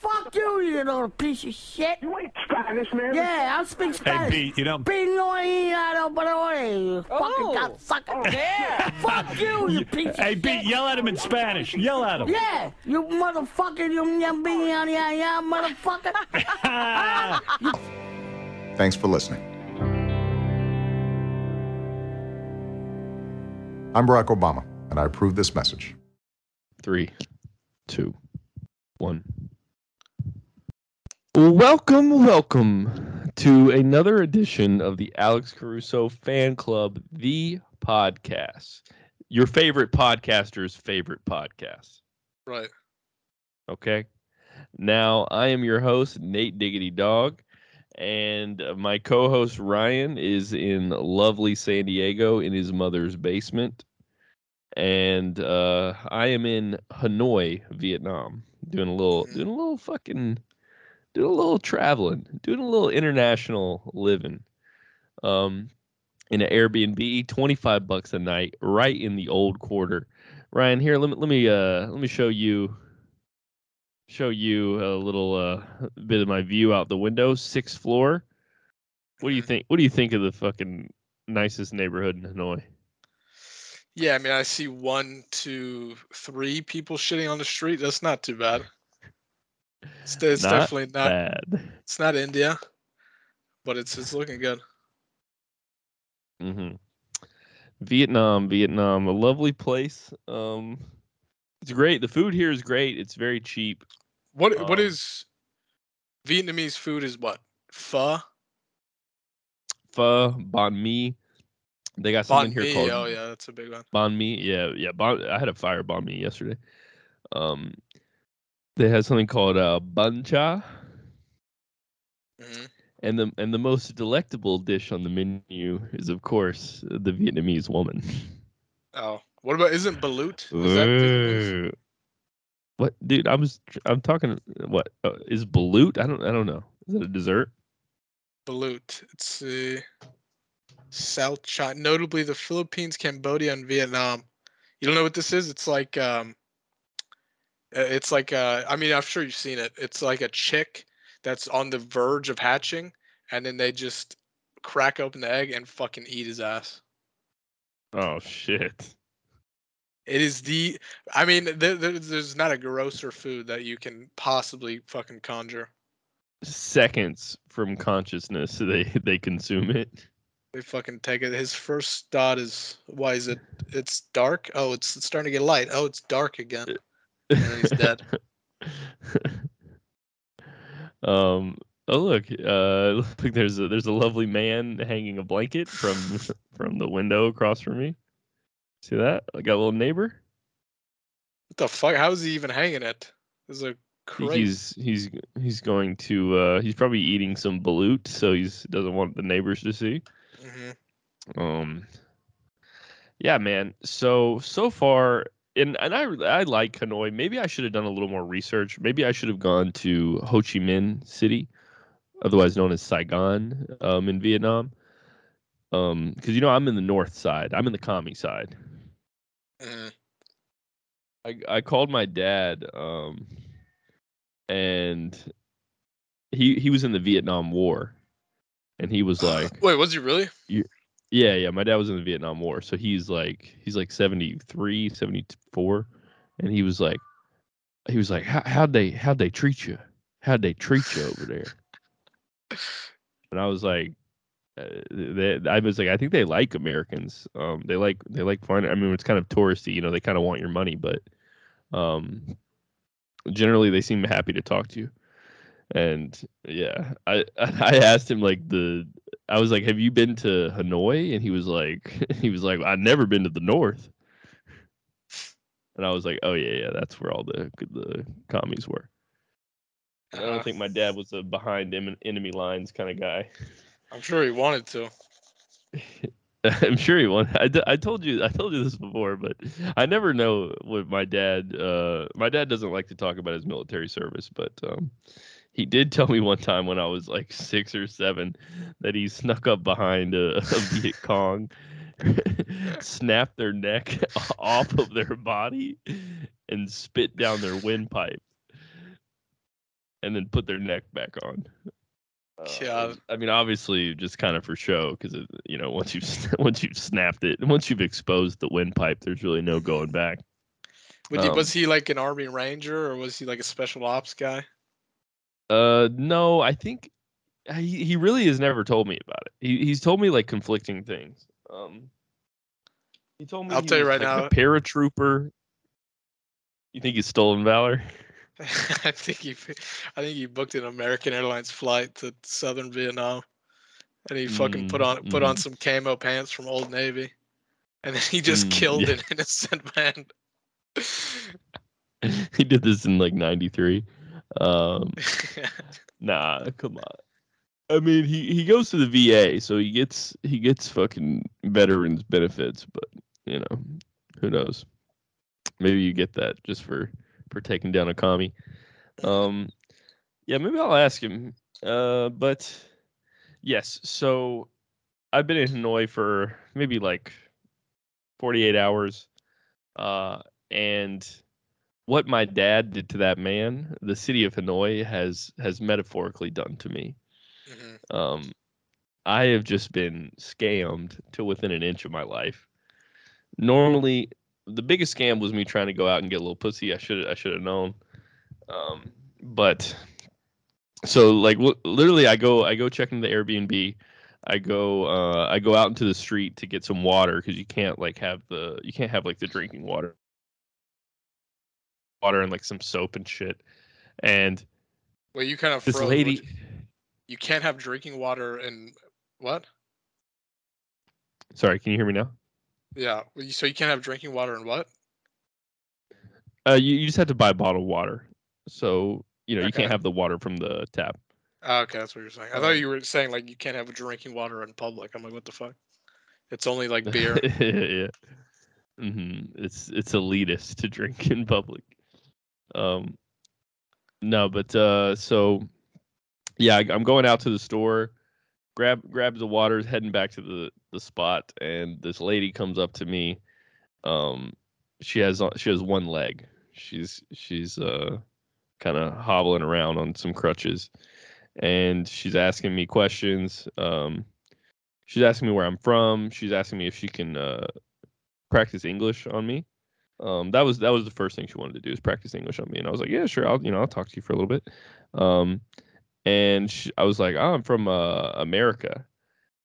fuck you, you little piece of shit. You ain't Spanish, man. Yeah, I speak Spanish. Hey, Spanish. Pete, you know, Pinoy, you fucking Oh. cocksucker. Oh, yeah. Fuck you, you piece of hey, shit. Pete, yell at him in Spanish. Yell at him. Yeah, you motherfucker, you motherfucker. Thanks for listening. I'm Barack Obama, and I approve this message. Three, two, one. Welcome, welcome to another edition of the Alex Caruso Fan Club, the podcast. Your favorite podcaster's favorite podcast. Right. Okay. Now, I am your host, Nate Diggity Dog, and my co host, Ryan, is in lovely San Diego in his mother's basement. And uh, I am in Hanoi, Vietnam, doing a little, doing a little fucking, doing a little traveling, doing a little international living. Um, in an Airbnb, twenty five bucks a night, right in the old quarter. Ryan, here, let me let me uh let me show you show you a little uh bit of my view out the window, sixth floor. What do you think? What do you think of the fucking nicest neighborhood in Hanoi? Yeah, I mean, I see one, two, three people shitting on the street. That's not too bad. It's, it's Not definitely not. Bad. It's not India, but it's it's looking good. hmm Vietnam, Vietnam, a lovely place. Um, it's great. The food here is great. It's very cheap. What what Um, is Vietnamese food? Is what pho? Pho, banh mi. They got something here called Oh yeah, that's a big one. banh mi. Yeah, yeah. Bon, I had a fire banh mi yesterday. Um, they had something called uh, bun cha, hmm and the and the most delectable dish on the menu is, of course, the Vietnamese woman. Oh, what about isn't balut? Is that What, dude? I was I'm talking. What uh, is balut? I don't I don't know. Is it a dessert? Balut. It's uh, South China, notably the Philippines, Cambodia, and Vietnam. You don't know what this is? It's like um, it's like uh, I mean, I'm sure you've seen it. It's like a chick that's on the verge of hatching, and then they just crack open the egg and fucking eat his ass. Oh shit! It is the. I mean, there, there, there's not a grosser food that you can possibly fucking conjure. Seconds from consciousness, they they consume it. They fucking take it. His first thought is, "Why is it? It's dark. Oh, it's, it's starting to get light. Oh, it's dark again." And then he's dead. um. Oh look! Uh, look, there's a there's a lovely man hanging a blanket from from the window across from me. See that? I got a little neighbor. What the fuck? How is he even hanging it? There's a I think crate. He's he's he's going to uh he's probably eating some balut, so he's doesn't want the neighbors to see. Mm-hmm. Um, yeah, man. So so far, and and I I like Hanoi. Maybe I should have done a little more research. Maybe I should have gone to Ho Chi Minh City, otherwise known as Saigon, um, in Vietnam. Um, because you know I'm in the north side. I'm in the commie side. Mhm. I I called my dad, um, and he he was in the Vietnam War, and he was like. Wait, was he really? Yeah, yeah. My dad was in the Vietnam War, so he's like he's like 73, 74, and he was like he was like how how'd they how'd they treat you? How'd they treat you over there? And I was like, uh, they, I was like, I think they like Americans. Um, they like they like fun. I mean, it's kind of touristy, you know. They kind of want your money, but um, generally they seem happy to talk to you. And yeah, I I asked him like the I was like, "Have you been to Hanoi?" And he was like, "He was like, I've never been to the north." And I was like, "Oh yeah, yeah, that's where all the the commies were." I Uh, don't think my dad was a behind enemy lines kind of guy. I'm sure he wanted to. I'm sure he won. I, d- I told you I told you this before, but I never know what my dad. Uh, my dad doesn't like to talk about his military service, but um, he did tell me one time when I was like six or seven that he snuck up behind a, a Viet Cong, snapped their neck off of their body, and spit down their windpipe. and then put their neck back on. Uh, Yeah. I mean, obviously, just kind of for show, because you know, once you've once you've snapped it, once you've exposed the windpipe, there's really no going back. Would he, Um, was he like an army ranger or was he like a special ops guy? Uh, no, I think he he really has never told me about it. He he's told me like conflicting things. Um, he told me I'll tell you right like, now- a paratrooper. You think he's stolen valor? I think he, I think he booked an American Airlines flight to southern Vietnam, and he fucking put Mm, on put on some camo pants from Old Navy, and then he just Mm, killed yeah. an innocent man. he did this in like '93. Um, nah, come on. I mean, he he goes to the VA, so he gets he gets fucking veterans benefits, but you know, who knows? Maybe you get that just for for taking down a commie. Um, yeah, maybe I'll ask him. Uh, but yes, so I've been in Hanoi for maybe like 48 hours. Uh, and what my dad did to that man, the city of Hanoi has has metaphorically done to me. Mhm. Um, I have just been scammed to within an inch of my life. Normally, the biggest scam was me trying to go out and get a little pussy. I should I should have known. Um, but so like li- literally, I go I go check into the Airbnb. I go uh, I go out into the street to get some water because you can't like have the you can't have like the drinking water water and like some soap and shit. And well, you kind of this froze. lady. You can't have drinking water and what? Sorry, can you hear me now? Yeah. So you can't have drinking water and what? Uh, you, you just have to buy bottled water. So, you know, you can't have the water from the tap. Oh, okay, that's what you're saying. I Um, thought you were saying like you can't have drinking water in public. I'm like, what the fuck? It's only like beer. yeah. Mm-hmm. It's it's elitist to drink in public. Um, no, but uh, so yeah, I, I'm going out to the store, grab grab the waters, heading back to the the spot, and this lady comes up to me. Um, she has on- she has one leg. She's she's uh kind of hobbling around on some crutches, and she's asking me questions. Um, she's asking me where I'm from. She's asking me if she can uh, practice English on me. Um, that was that was the first thing she wanted to do is practice English on me, and I was like, yeah, sure, I'll you know I'll talk to you for a little bit. Um, and she, I was like, oh, I'm from uh, America.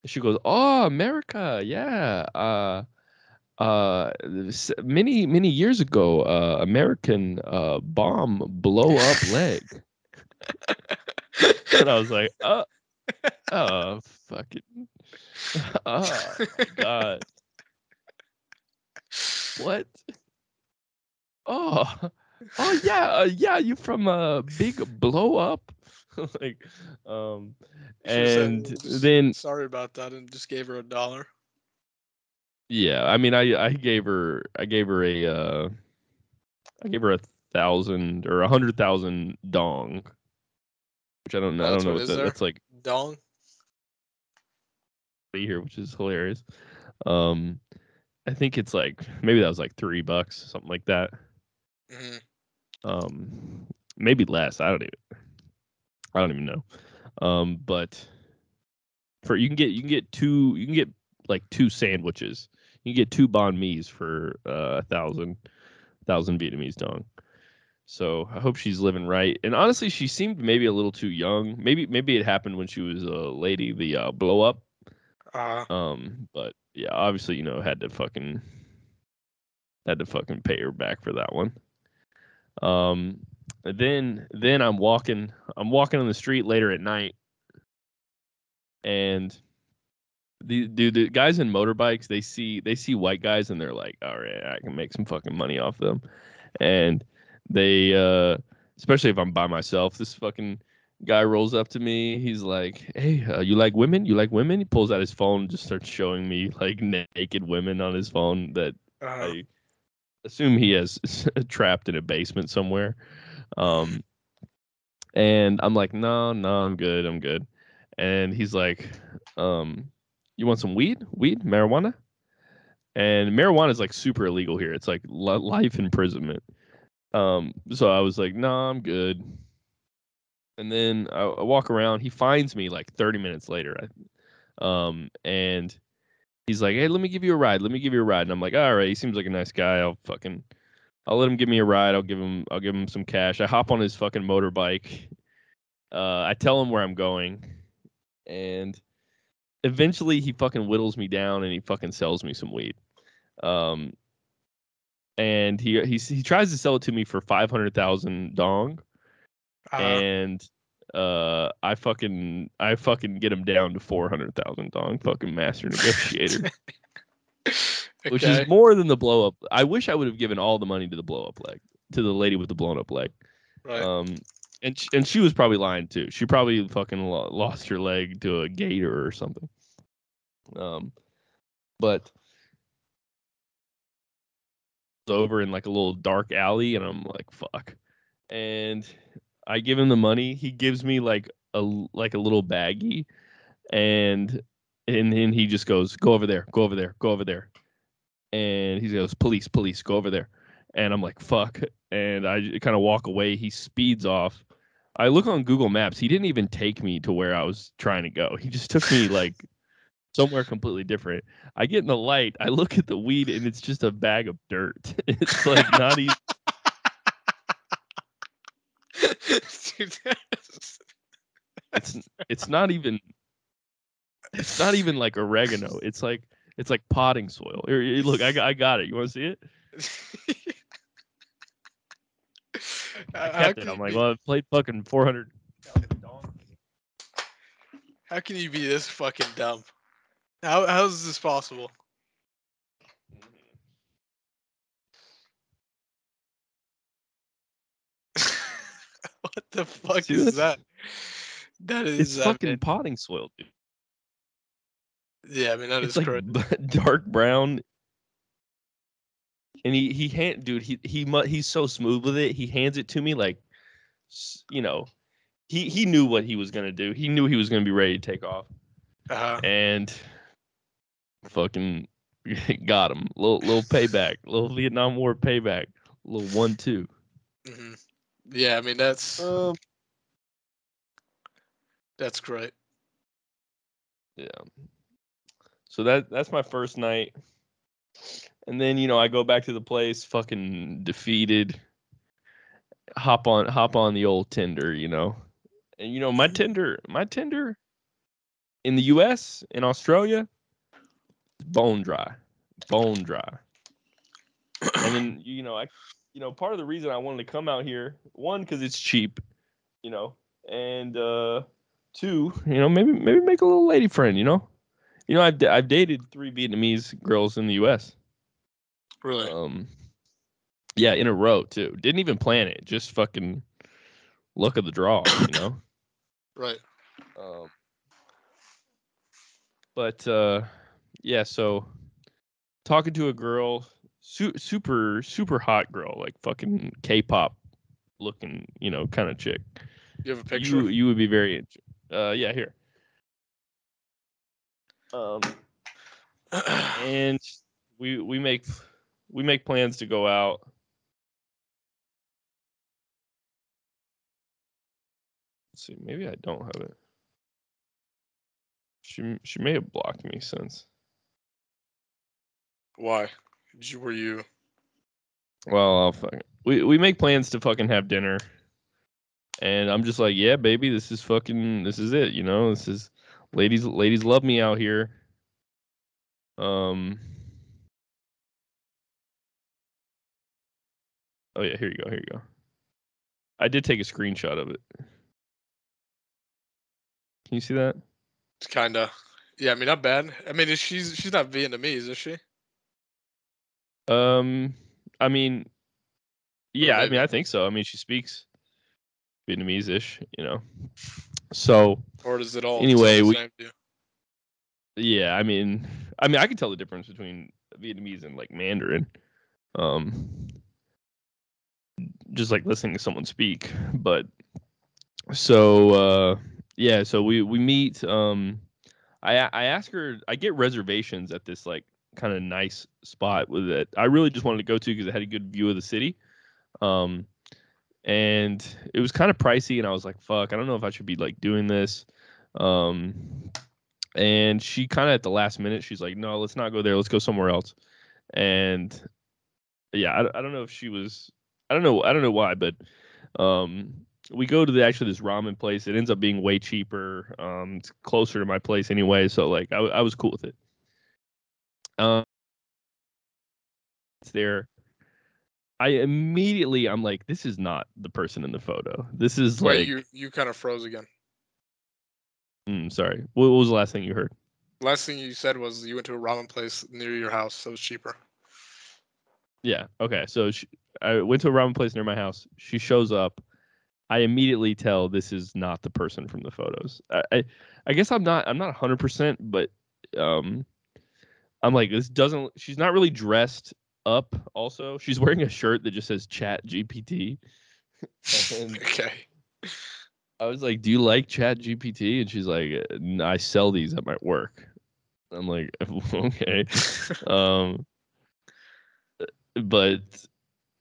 And she goes, oh, America, yeah. Uh, uh, many many years ago, uh, American uh, bomb blow up leg. and I was like, oh, oh, fuck it. oh god. What? Oh, oh yeah, uh, yeah. You from a big blow up, like, um, You should've said, and then sorry about that, and just gave her a dollar. yeah. I mean, I I gave her I gave her a uh, I gave her a thousand or a hundred thousand dong, which I don't know. Oh, I that's don't know what what is that, that's like Dong. here, which is hilarious. Um, I think it's like maybe that was like three bucks, something like that. Hmm um maybe less i don't even i don't even know. Um but for you can get you can get two you can get like two sandwiches. You can get two banh mi's for uh, a thousand thousand vietnamese dong. So i hope she's living right. And honestly she seemed maybe a little too young. Maybe maybe it happened when she was a lady the uh, blow up. Uh, um but yeah obviously you know had to fucking had to fucking pay her back for that one um then then i'm walking i'm walking on the street later at night. And the dude the guys in motorbikes they see they see white guys and they're like all right i can make some fucking money off them. And they uh especially if i'm by myself this fucking guy rolls up to me. He's like hey uh, you like women? You like women? He pulls out his phone and just starts showing me like naked women on his phone that uh, I assume he is trapped in a basement somewhere. Um, and I'm like, no, no, I'm good, I'm good. And he's like, um, you want some weed, weed, marijuana? And marijuana is like super illegal here. It's like li- life imprisonment. Um, so I was like, no, I'm good. and then I, I walk around. He finds me like 30 minutes later. I, um, and he's like, "Hey, let me give you a ride. Let me give you a ride." And I'm like, "All right." He seems like a nice guy. I'll fucking, I'll let him give me a ride. I'll give him, I'll give him some cash. I hop on his fucking motorbike. Uh, I tell him where I'm going, and eventually he fucking whittles me down and he fucking sells me some weed. Um, and he he he tries to sell it to me for five hundred thousand dong, Uh, and uh, I fucking I fucking get him down to four hundred thousand dong, fucking master negotiator, which is more than the blow up. I wish I would have given all the money to the blow up leg, to the lady with the blown up leg. right. Um, and sh- and she was probably lying too. She probably fucking lost her leg to a gator or something. Um, but over in like a little dark alley, and I'm like, fuck. And I give him the money. He gives me like a like a little baggie, and and then he just goes, go over there, go over there, go over there, and he goes, police, police, go over there. And I'm like, fuck. And I kind of walk away. He speeds off. I look on Google Maps. He didn't even take me to where I was trying to go. He just took me like somewhere completely different. I get in the light. I look at the weed, and it's just a bag of dirt. It's like not even. It's it's not even. It's not even like oregano. It's like it's like potting soil. Here, here, look, I got I got it. You want to see it? I kept it. I'm like, well, I played fucking 400. How can you be this fucking dumb? How how is this possible? what the fuck See is this? that? That is It's I fucking mean, potting soil, dude. yeah. I mean that it's is like dark brown. And he he hand dude he he he's so smooth with it. He hands it to me like, you know, he he knew what he was gonna do. He knew he was gonna be ready to take off, Uh-huh. and fucking got him. Little little payback, little Vietnam War payback, little one two. mhm. Yeah, I mean that's Um, that's great. Yeah. So that that's my first night. And then, you know, I go back to the place fucking defeated. Hop on hop on the old Tinder, you know. And you know, my Tinder, my Tinder in the US, in Australia, bone dry. Bone dry. And then, you know, I you know, part of the reason I wanted to come out here, one cuz it's cheap, you know, and uh two, you know, maybe maybe make a little lady friend, you know. You know, I've I've dated three Vietnamese girls in the U.S. Really. Um, yeah, in a row too. Didn't even plan it. Just fucking luck of the draw, you know. right. Um, but uh, yeah, so talking to a girl, su- super super hot girl, like fucking K-pop looking, you know, kind of chick. You have a picture? You you would be very int- uh yeah here. Um and we we make we make plans to go out. Let's see, maybe I don't have it. She she may have blocked me since. Why? Did you, were you? Well, I'll fucking we we make plans to fucking have dinner. And I'm just like, yeah, baby, this is fucking this is it, you know? This is ladies ladies love me out here. Um Oh yeah, here you go, here you go. I did take a screenshot of it. Can you see that? It's kind of. Yeah, I mean not bad. I mean she's she's not Vietnamese, is she? Um I mean yeah, I mean I think so. I mean she speaks Vietnamese-ish, you know. So Or does it all? Anyway, we-? Yeah, I mean, I mean, I can tell the difference between Vietnamese and like Mandarin, um, just like listening to someone speak. But so uh, yeah, so we we meet. Um, I I ask her. I get reservations at this like kind of nice spot with it. I really just wanted to go to because it had a good view of the city. Um, and it was kind of pricey and i was like fuck i don't know if i should be like doing this um and she kind of at the last minute she's like no let's not go there let's go somewhere else and yeah I, I don't know if she was i don't know i don't know why but um we go to the actually this ramen place it ends up being way cheaper um it's closer to my place anyway so like I was cool with it um it's there i immediately i'm like this is not the person in the photo this is Wait, like you you kind of froze again. mm, sorry what, what was the last thing you heard Last thing you said was you went to a ramen place near your house, so it's cheaper. Yeah. Okay. So she, I went to a ramen place near my house. She shows up. I immediately tell this is not the person from the photos. I, I, I guess I'm not. I'm not 100, percent but um, I'm like this doesn't. She's not really dressed up. Also, she's wearing a shirt that just says Chat GPT. and Okay. I was like, "Do you like Chat GPT?" And she's like, "I sell these at my work." I'm like, "Okay." um but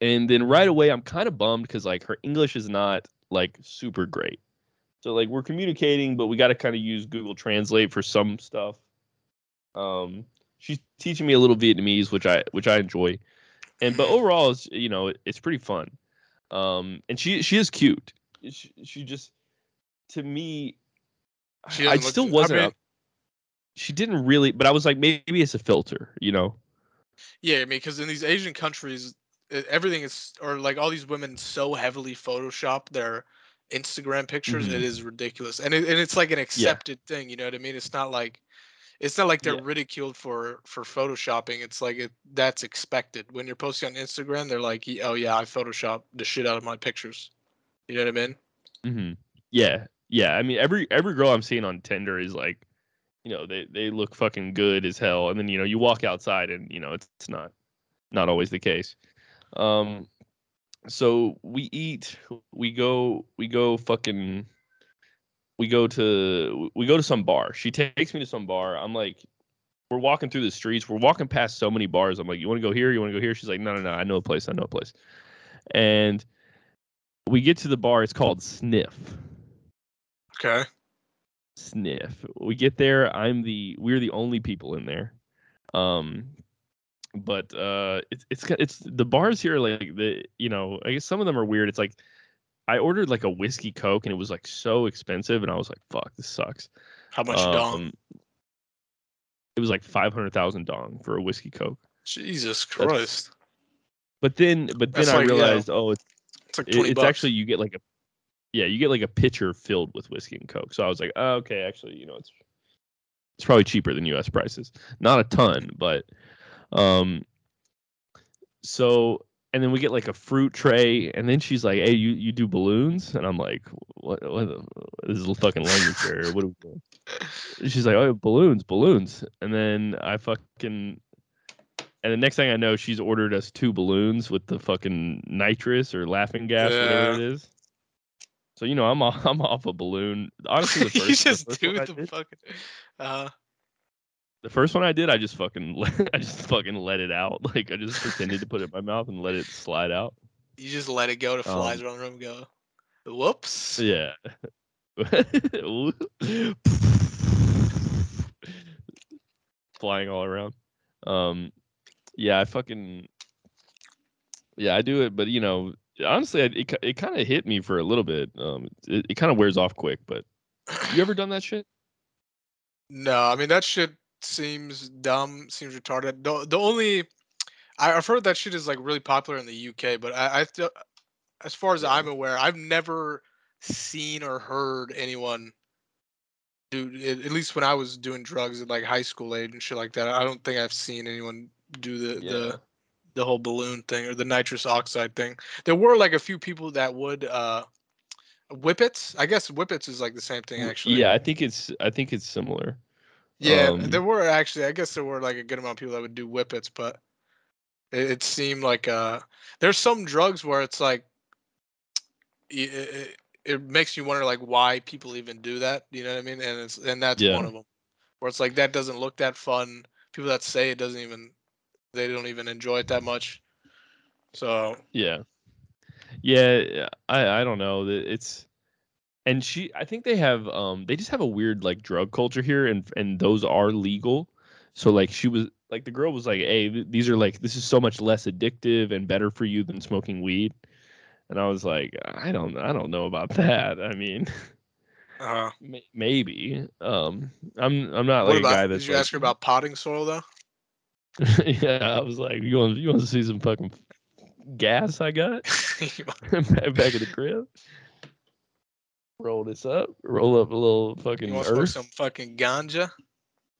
and then right away i'm kind of bummed because like her english is not like super great so like we're communicating but we got to kind of use google translate for some stuff um she's teaching me a little vietnamese which i which i enjoy and but overall it's you know it, it's pretty fun um and she she is cute she, she just to me She i look- still wasn't mean- up- she didn't really but i was like maybe it's a filter you know Yeah, I mean, because in these Asian countries, everything is, or like all these women so heavily Photoshop their Instagram pictures, it Mhm. is ridiculous, and it, and it's like an accepted thing. You know what I mean? It's not like, it's not like they're Yeah. ridiculed for for photoshopping. It's like it that's expected. When you're posting on Instagram, they're like, oh yeah, I Photoshop the shit out of my pictures. You know what I mean? mm-hmm. Yeah, yeah. I mean, every every girl I'm seeing on Tinder is like, you know, they they look fucking good as hell, and then you know you walk outside and you know it's, it's not not always the case. Um, so we eat, we go, we go fucking, we go to we go to some bar. She takes me to some bar. I'm like, we're walking through the streets. We're walking past so many bars. I'm like, you want to go here? You want to go here? She's like, no, no, no. I know a place. I know a place. And we get to the bar. It's called Sniff. Okay. sniff. We get there. I'm the we're the only people in there. Um, but uh, it's it's it's the bars here are like the you know I guess some of them are weird. It's like I ordered like a whiskey coke and it was like so expensive and I was like fuck this sucks. How much dong? Um, It was like five hundred thousand dong for a whiskey coke. Jesus Christ! But then but then That's I like, yeah, realized oh it's It's like it- it's actually you get like a yeah you get like a pitcher filled with whiskey and coke so i was like oh, okay actually you know it's it's probably cheaper than us prices not a ton but um so and then we get like a fruit tray and then she's like hey you you do balloons and i'm like what what the, this is a fucking language barrier what are we doing she's like oh balloons balloons and then i fucking and the next thing I know, she's ordered us two balloons with the fucking nitrous or laughing gas, whatever it is. So you know, I'm off, I'm off a balloon. Honestly, the first, you the just first do the did- fucking. Uh, the first one I did, I just fucking let, I just fucking let it out. Like I just pretended to put it in my mouth and let it slide out. you just let it go. The flies Um, around the room. and Go. Whoops. Yeah. Flying all around. Um yeah, I fucking Yeah, I do it, but you know, honestly, it it, it kind of hit me for a little bit. Um it, it kind of wears off quick, but you ever done that shit? No, I mean that shit seems dumb, seems retarded. The the only I've heard that shit is like really popular in the UK, but I, I feel, as far as I'm aware, I've never seen or heard anyone do at at least when I was doing drugs at like high school age and shit like that. I don't think I've seen anyone do the Yeah. the the whole balloon thing or the nitrous oxide thing. There were like a few people that would uh whippets. I guess whippets is like the same thing actually. Yeah, I think it's I think it's similar. Yeah, Um, there were actually. I guess there were like a good amount of people that would do whippets, but it, it seemed like uh, there's some drugs where it's like it, it, it makes you wonder like why people even do that. You know what I mean? And it's and that's Yeah. one of them where it's like that doesn't look that fun. People that say it doesn't even they don't even enjoy it that much. So Yeah. Yeah, I I don't know. It's and she I think they have um they just have a weird like drug culture here and and those are legal. So like she was like the girl was like, "Hey, th- these are like this is so much less addictive and better for you than smoking weed." And I was like, "I don't I don't know about that. I mean, Uh, may- maybe. Um I'm I'm not like a guy about? that's Did you like- ask her about potting soil though? yeah, I was like, "You want you want to see some fucking gas I got?" back back at the crib. Roll this up. Roll up a little fucking you want to smoke earth. some fucking ganja?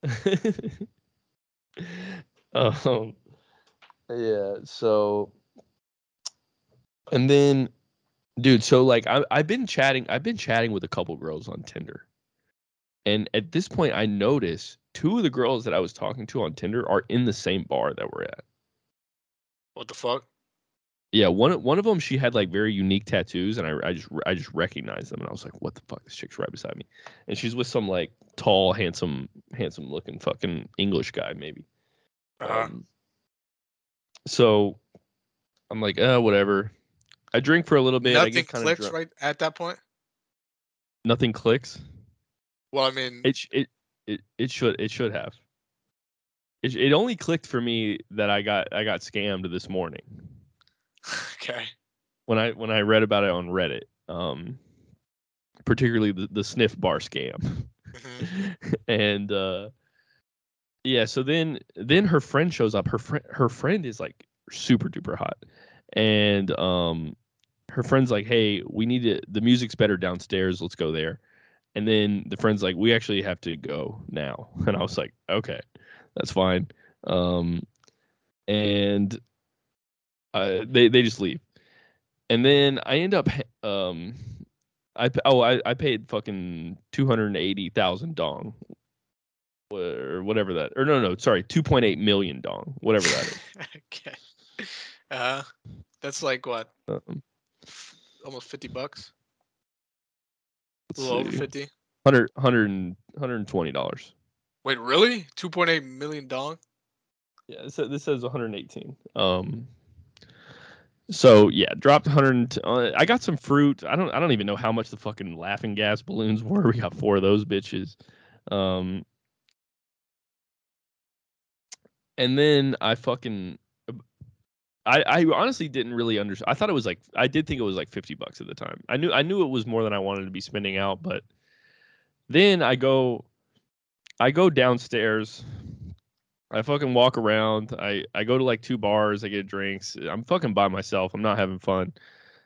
um, yeah. So, and then, dude. So like, I I've been chatting. I've been chatting with a couple girls on Tinder, and at this point, I notice two of the girls that I was talking to on Tinder are in the same bar that we're at. What the fuck? Yeah, one one of them she had like very unique tattoos, and I I just I just recognized them, and I was like, "What the fuck? This chick's right beside me," and she's with some like tall, handsome, handsome looking fucking English guy, maybe. Uh-huh. Um, so I'm like, uh, whatever. I drink for a little bit. I Nothing get clicks of right at that point. Nothing clicks. Well, I mean, It sh- it it it should it should have. It, it only clicked for me that I got I got scammed this morning. okay. when I when I read about it on Reddit, um, particularly the, the sniff bar scam, Mhm. and uh, yeah, so then then her friend shows up. Her friend her friend is like super duper hot, and um, her friend's like, hey, we need to. The music's better downstairs. Let's go there. And then the friend's like, we actually have to go now. And I was like, okay, that's fine. Um, and uh, they they just leave. And then I end up um I oh I, I paid fucking two hundred eighty thousand dong or whatever that or no no sorry two point eight million dong whatever that is. okay. Uh, that's like what? Um, Almost fifty bucks. A little over fifty. 100 100 120 dollars. Wait, really? Two point eight million dong? Yeah, this, says- this says 118. Um, so yeah, dropped 100. Uh, I got some fruit. I don't. I don't even know how much the fucking laughing gas balloons were. We got four of those bitches. Um, and then I fucking. I, I honestly didn't really understand. I thought it was like I did think it was like 50 bucks at the time. I knew I knew it was more than I wanted to be spending out, but then I go I go downstairs I fucking walk around. I I go to like two bars. I get drinks. I'm fucking by myself. I'm not having fun.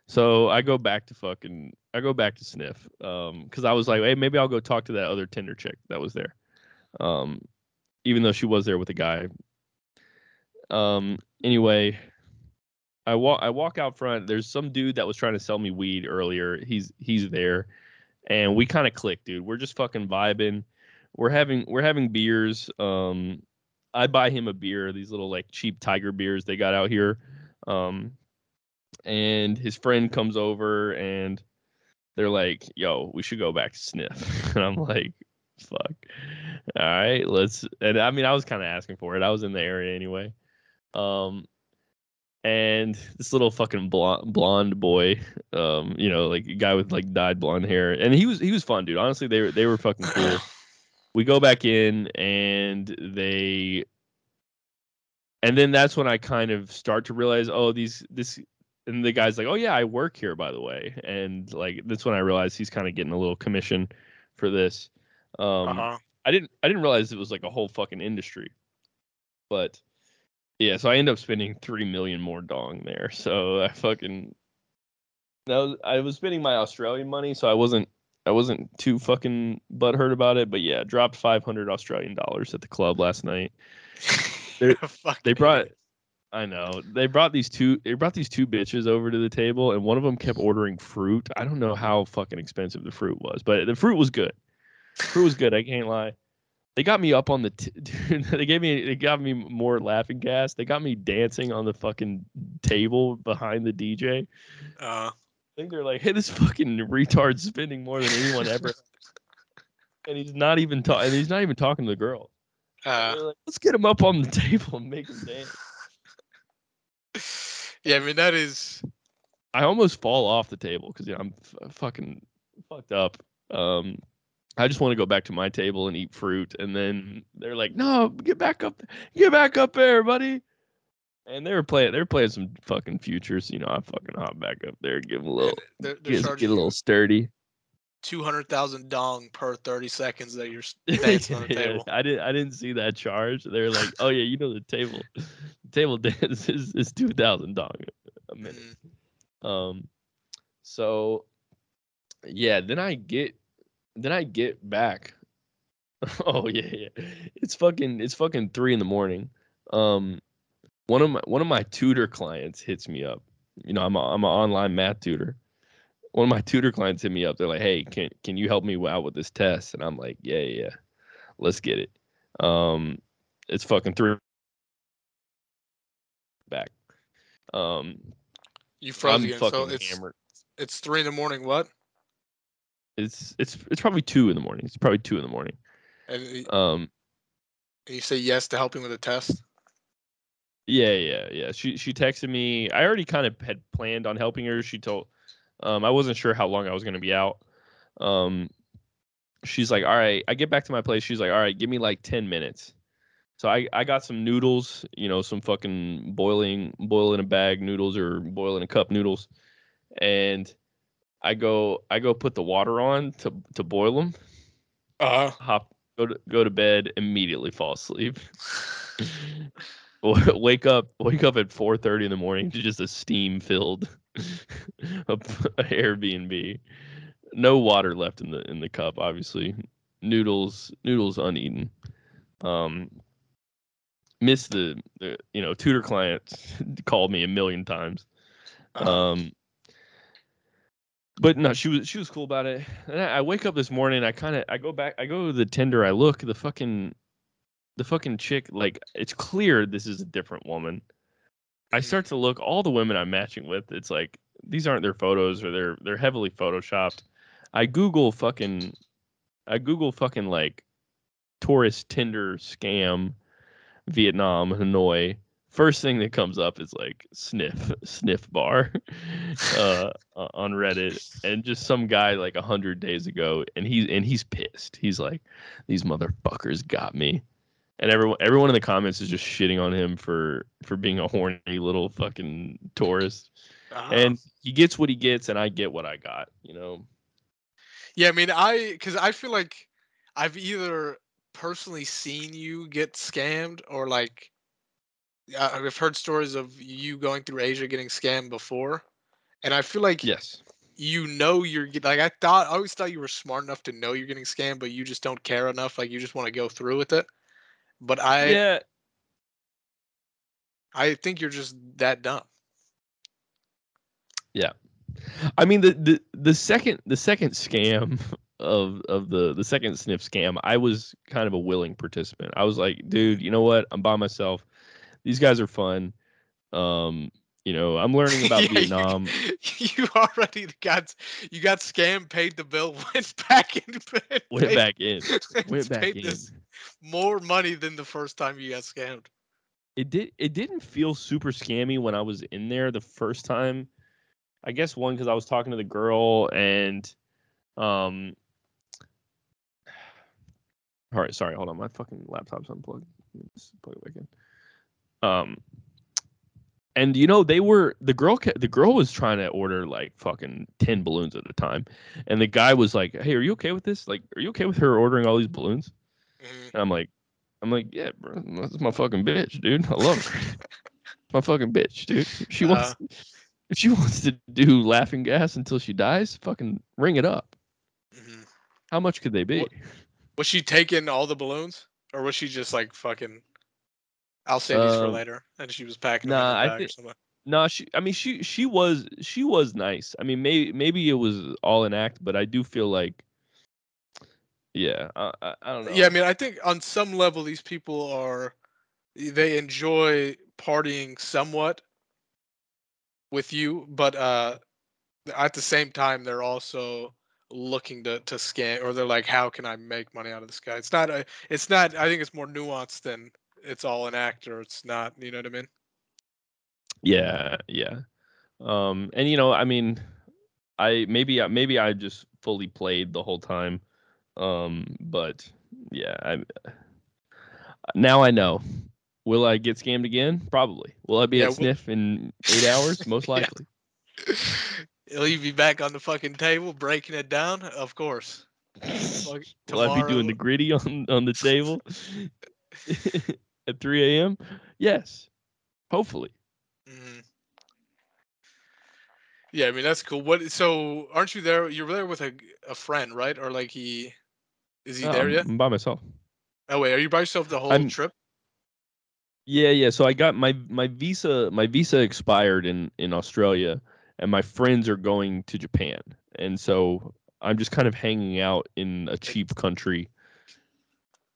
So I go back to fucking. I go back to sniff. Um, because I was like, hey, maybe I'll go talk to that other Tinder chick that was there. Um, even though she was there with a guy. Um. Anyway, I walk. I walk out front. There's some dude that was trying to sell me weed earlier. He's he's there, and we kind of click, dude. We're just fucking vibing. We're having we're having beers. Um, I buy him a beer, these little like cheap tiger beers they got out here. Um, and his friend comes over and they're like, "Yo, we should go back to sniff." And I'm like, "Fuck, all right, let's." And I mean, I was kind of asking for it. I was in the area anyway. Um, and this little fucking blonde, blonde boy, um, you know, like a guy with like dyed blonde hair, and he was he was fun, dude. Honestly, they were they were fucking cool we go back in and they and then that's when I kind of start to realize, oh, these this and the guy's like, oh yeah, I work here by the way, and like that's when I realized he's kind of getting a little commission for this. Um, Uh-huh. I didn't I didn't realize it was like a whole fucking industry, but yeah, so I end up spending three million more dong there. So I fucking was, I was spending my Australian money, so I wasn't I wasn't too fucking butthurt about it. But yeah, dropped five hundred Australian dollars at the club last night. They brought. I know they brought these two they brought these two bitches over to the table, and one of them kept ordering fruit. I don't know how fucking expensive the fruit was, but the fruit was good. Fruit was good. I can't lie. They got me up on the t- dude. They gave me they got me more laughing gas. They got me dancing on the fucking table behind the DJ. Uh, I think they're like, "Hey, this fucking retard's spending more than anyone ever," and he's not even talking. He's not even talking to the girl. uh, like, Let's get him up on the table and make him dance. yeah, I mean that is I almost fall off the table because you know, I'm f- fucking fucked up. Um, I just want to go back to my table and eat fruit, and then they're like, "No, get back up, get back up there, buddy." And they were playing, they were playing some fucking futures. You know, I fucking hop back up there, give a little, They're, they're get, get a little sturdy. two hundred thousand dong per thirty seconds that you're dancing on the table. I didn't, I didn't see that charge. They're like, "Oh yeah, you know the table, the table dance is, is two thousand dong a minute." Mhm. Um, so yeah, then I get then I get back. oh yeah, yeah. It's fucking it's fucking three in the morning. Um, one of my one of my tutor clients hits me up. You know, I'm a, I'm an online math tutor. One of my tutor clients hit me up. They're like, "Hey, can can you help me out with this test?" And I'm like, "Yeah, yeah, yeah. let's get it." Um, it's fucking three back. Um, You froze I'm again. So it's hammered. it's three in the morning. What? It's it's it's probably two in the morning. It's probably two in the morning. And Um, and you say yes to helping with a test. Yeah, yeah, yeah. She she texted me. I already kind of had planned on helping her. She told, um, I wasn't sure how long I was gonna be out. Um, she's like, all right. I get back to my place. She's like, all right, give me like ten minutes. So I I got some noodles. You know, some fucking boiling boil in a bag noodles or boil in a cup noodles, and I go I go put the water on to to boil them. uh-huh hop go to go to bed immediately fall asleep wake up wake up at 4:30 in the morning to just a steam filled airbnb. No water left in the in the cup obviously. Noodles noodles uneaten. Um missed the, the you know tutor client called me a million times. Um, but no, she was she was cool about it. And I, I wake up this morning, I kind of I go back, I go to the Tinder, I look the fucking the fucking chick, like it's clear this is a different woman. I Mhm. start to look all the women I'm matching with. It's like these aren't their photos or they're they're heavily photoshopped. I Google fucking I Google fucking like tourist Tinder scam Vietnam Hanoi. First thing that comes up is like sniff sniff bar uh, uh, on Reddit, and just some guy like a hundred days ago, and he's and he's pissed. He's like, these motherfuckers got me, and everyone everyone in the comments is just shitting on him for for being a horny little fucking tourist, uh-huh. and he gets what he gets, and I get what I got. You know, Yeah, I mean, I because I feel like I've either personally seen you get scammed or like I've heard stories of you going through Asia getting scammed before, and I feel like yes, you know you're like I thought I always thought you were smart enough to know you're getting scammed, but you just don't care enough. Like you just want to go through with it. But I yeah, I think you're just that dumb. Yeah. I mean the the the second the second scam of of the the second sniff scam, I was kind of a willing participant. I was like, dude, you know what? I'm by myself. These guys are fun. Um, you know, I'm learning about Yeah, Vietnam. You, already got you got scammed, paid the bill, went back in, and Went paid- back in. Went back paid in. this more money than the first time you got scammed. It did it didn't feel super scammy when I was in there the first time. I guess one because I was talking to the girl and um all right, sorry, hold on. My fucking laptop's unplugged. Let me just plug it back in. Um and you know they were the girl the girl was trying to order like fucking 10 balloons at a time and the guy was like hey are you okay with this like are you okay with her ordering all these balloons Mhm. and i'm like i'm like yeah bro that's my fucking bitch dude i love her my fucking bitch dude she wants Uh-huh. if she wants to do laughing gas until she dies fucking ring it up Mhm. how much could they be What- Was she taking all the balloons, or was she just like fucking? I'll save these for Um, later, and she was packing them nah, in I bag or think-. No, she. I mean, she. She was. She was nice. I mean, maybe maybe it was all an act, but I do feel like, yeah, I, I, I don't know. Yeah, I mean, I think on some level these people are they enjoy partying somewhat with you, but uh at the same time they're also looking to to scam or they're like how can I make money out of this guy? It's not a it's not I think it's more nuanced than it's all an act or it's not, you know what I mean? Yeah, yeah. Um, and you know, I mean, I maybe I maybe I just fully played the whole time. Um, but yeah, I now I know. Will I get scammed again? Probably. Will I be Yeah, at wh- Sniff in eight hours? Most Yeah. likely. Will you be back on the fucking table breaking it down? Of course. Will I be doing the gritty on on the table at 3 a.m.? Yes. Hopefully. Mhm. Yeah, I mean that's cool. What? So aren't you there? You're there with a a friend, right? Or like he is he No, there yet? I'm by myself. Oh wait, are you by yourself the whole I'm- trip? Yeah, yeah. So I got my my visa my visa expired in in Australia, and my friends are going to Japan, and so I'm just kind of hanging out in a cheap country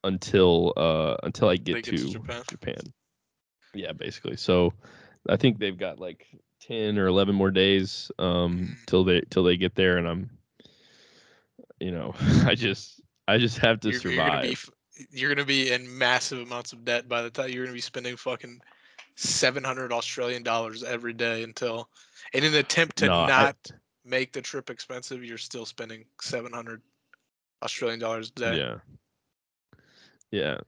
until uh until I get to, to Japan. Japan. Yeah, basically. So I think they've got like ten or eleven more days um Mm. till they till they get there, and I'm, you know, I just I just have to You're, survive. you're gonna be you're gonna be in massive amounts of debt by the time you're gonna be spending fucking seven hundred Australian dollars every day until, in an attempt to No, I- not make the trip expensive, you're still spending seven hundred Australian dollars a day. Yeah. Yeah.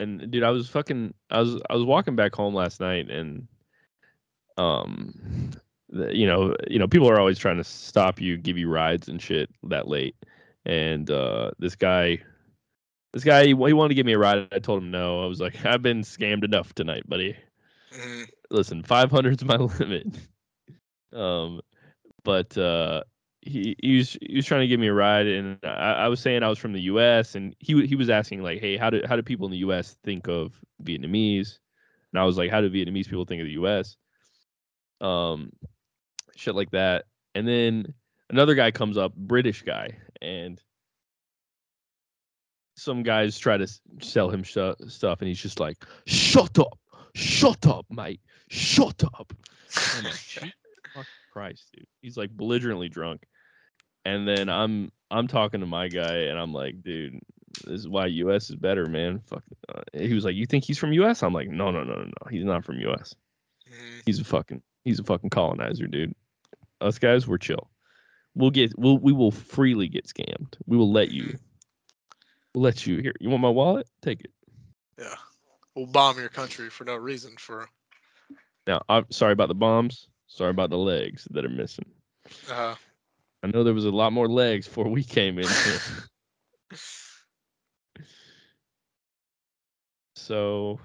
And dude, I was fucking I was I was walking back home last night and um the, you know, you know, people are always trying to stop you, give you rides and shit that late. And uh this guy this guy he, he wanted to give me a ride. I told him no. I was like, I've been scammed enough tonight, buddy Mhm. listen, 500 is my limit. Um, but uh, he he was he was trying to give me a ride, and I, I was saying I was from the U.S. and he he was asking like, hey, how do how do people in the U.S. think of Vietnamese? And I was like, how do Vietnamese people think of the U.S.? Um, shit like that. And then another guy comes up, British guy, and some guys try to sell him sh- stuff, and he's just like, "Shut up, shut up, mate, shut up." Like, Christ, dude. He's like belligerently drunk, and then I'm I'm talking to my guy, and I'm like, dude, this is why U.S. is better, man. Fuck. Uh, he was like, you think he's from U.S.? I'm like, no, no, no, no, no. He's not from U.S. Mhm. He's a fucking he's a fucking colonizer, dude. Us guys, we're chill. We'll get we'll we will freely get scammed. We will let you. We'll let you here. You want my wallet? Take it. Yeah. We'll bomb your country for no reason. For Now, I'm sorry about the bombs. Sorry about the legs that are missing. uh, I know there was a lot more legs before we came in here. so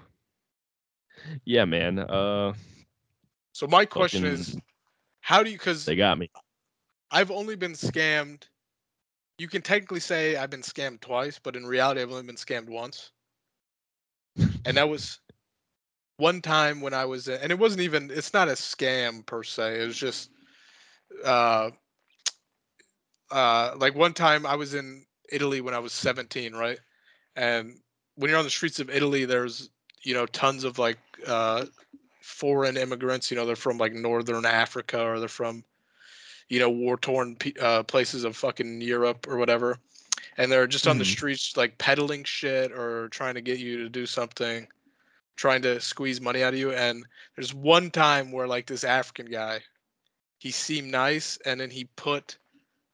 yeah, man. Uh so my question fucking- is, how do you? Because they got me. I've only been scammed. You can technically say I've been scammed twice, but in reality, I've only been scammed once. And that was one time when I was, in, and it wasn't even, it's not a scam per se. It was just, uh, uh, like one time I was in Italy when I was 17, right? And when you're on the streets of Italy, there's, you know, tons of like, uh, foreign immigrants, you know, they're from like Northern Africa or they're from, you know, war torn uh, places of fucking Europe or whatever. And they're just on the Mhm. streets, like peddling shit or trying to get you to do something, trying to squeeze money out of you. And there's one time where, like, this African guy, he seemed nice and then he put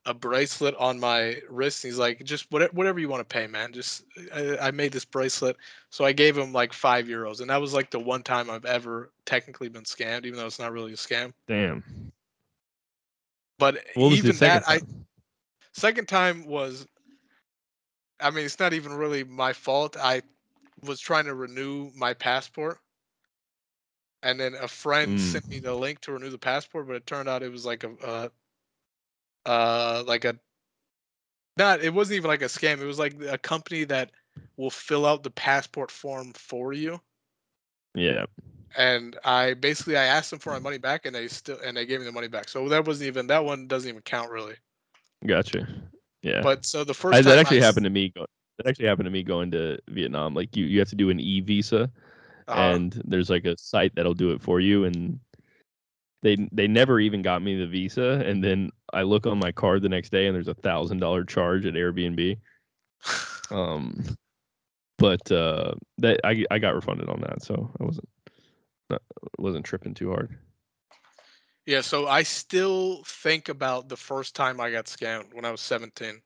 a bracelet on my wrist. He's like, just whatever, whatever you want to pay, man. Just, I, I made this bracelet. So I gave him like five euros. And that was like the one time I've ever technically been scammed, even though it's not really a scam. Damn. But even that, I second time was i mean it's not even really my fault. I was trying to renew my passport. And then a friend Mm. sent me the link to renew the passport but it turned out it was like a uh, uh like a not it wasn't even like a scam. It was like a company that will fill out the passport form for you. Yeah. And i basically i asked them for my money back and they still and they gave me the money back so that wasn't even that one doesn't even count really Gotcha. Yeah. but so the first I, time that actually I happened to me. That actually happened to me going to Vietnam. Like you, you have to do an e visa, uh, and there's like a site that'll do it for you. And they they never even got me the visa. And then I look on my card the next day, and there's a thousand dollar charge at Airbnb. Um, but uh, that I I got refunded on that, so I wasn't not, wasn't tripping too hard. Yeah, so I still think about the first time I got scammed when I was 17.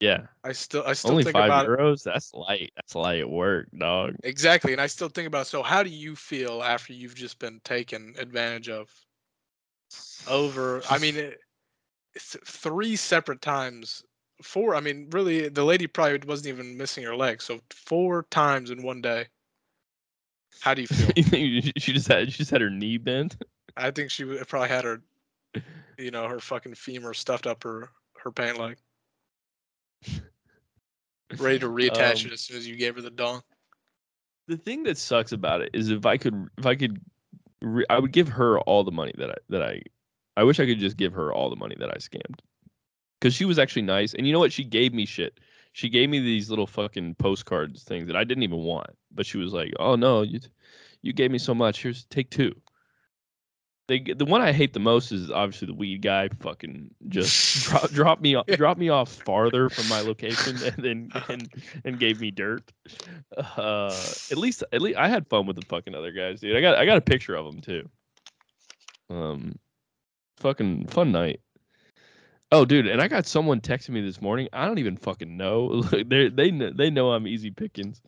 Yeah, I still I still only think five about it. euros. That's light. That's light work, dog. Exactly, and I still think about It. so how do you feel after you've just been taken advantage of over I mean it, it's three separate times four I mean really the lady probably wasn't even missing her leg so four times in one day. How do you feel? You think she just had she just had her knee bent? I think she probably had her you know her fucking femur stuffed up her her pant leg. Ready to reattach Um, it as soon as you gave her the dong. the thing that sucks about it is if I could if I could re- I would give her all the money that I that I I wish I could just give her all the money that I scammed. Cuz she was actually nice and you know what she gave me shit. She gave me these little fucking postcards things that I didn't even want, but she was like, "Oh no, you you gave me so much. Here's take two. They, the one I hate the most is obviously the weed guy. Fucking just drop, drop me off, drop me off farther from my location, and then and, and gave me dirt. Uh, at least at least I had fun with the fucking other guys, dude. I got I got a picture of them too. Um, fucking fun night. Oh, dude, and I got someone texting me this morning. I don't even fucking know. Look, they they they know I'm easy pickings.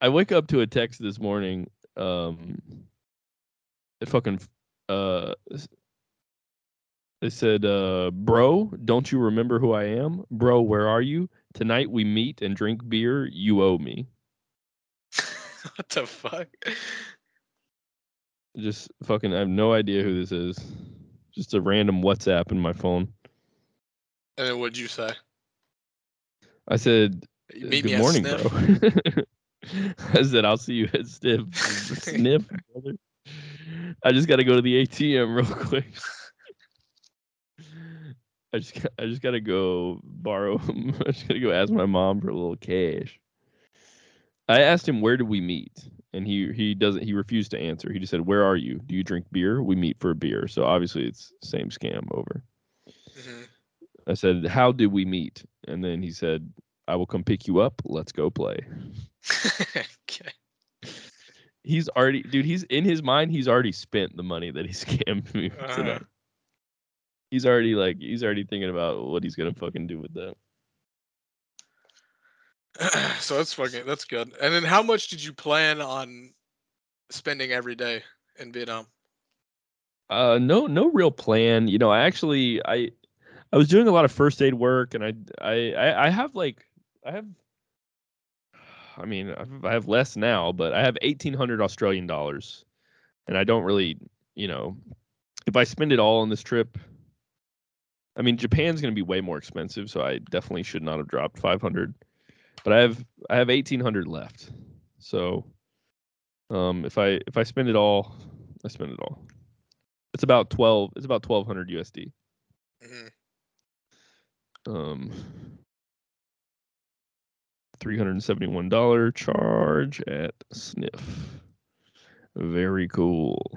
I wake up to a text this morning. Um, it fucking uh, they said, uh, "Bro, don't you remember who I am? Bro, where are you? Tonight we meet and drink beer. You owe me." what the fuck? Just fucking, I have no idea who this is. Just a random WhatsApp in my phone. And then what'd you say? I said, meet "Good me morning, bro." I said, "I'll see you at Sniff." Sniff, brother. I just got to go to the ATM real quick. I just, got- I just got to go borrow. I just got to go ask my mom for a little cash. I asked him where did we meet, and he he doesn't. He refused to answer. He just said, "Where are you? Do you drink beer? We meet for a beer." So obviously it's same scam over. Mhm. I said, "How did we meet?" And then he said, "I will come pick you up. Let's go play." okay. He's already, dude. He's in his mind. He's already spent the money that he scammed me Uh-huh. today. He's already like, he's already thinking about what he's gonna fucking do with that. so that's fucking that's good. And then how much did you plan on spending every day in Vietnam? Uh, no, no real plan. You know, I actually, I, I was doing a lot of first aid work, and I, I, I, I have like, I have, I mean, I've- less now, but I have eighteen hundred Australian dollars, and I don't really, you know, if I spend it all on this trip, I mean, Japan's going to be way more expensive, so I definitely should not have dropped five hundred. But I have, I have eighteen hundred left, so, um, if I if I spend it all, I spend it all. It's about twelve. It's about twelve hundred USD. Mhm. Um, three hundred and seventy-one dollar charge at Sniff. Very cool.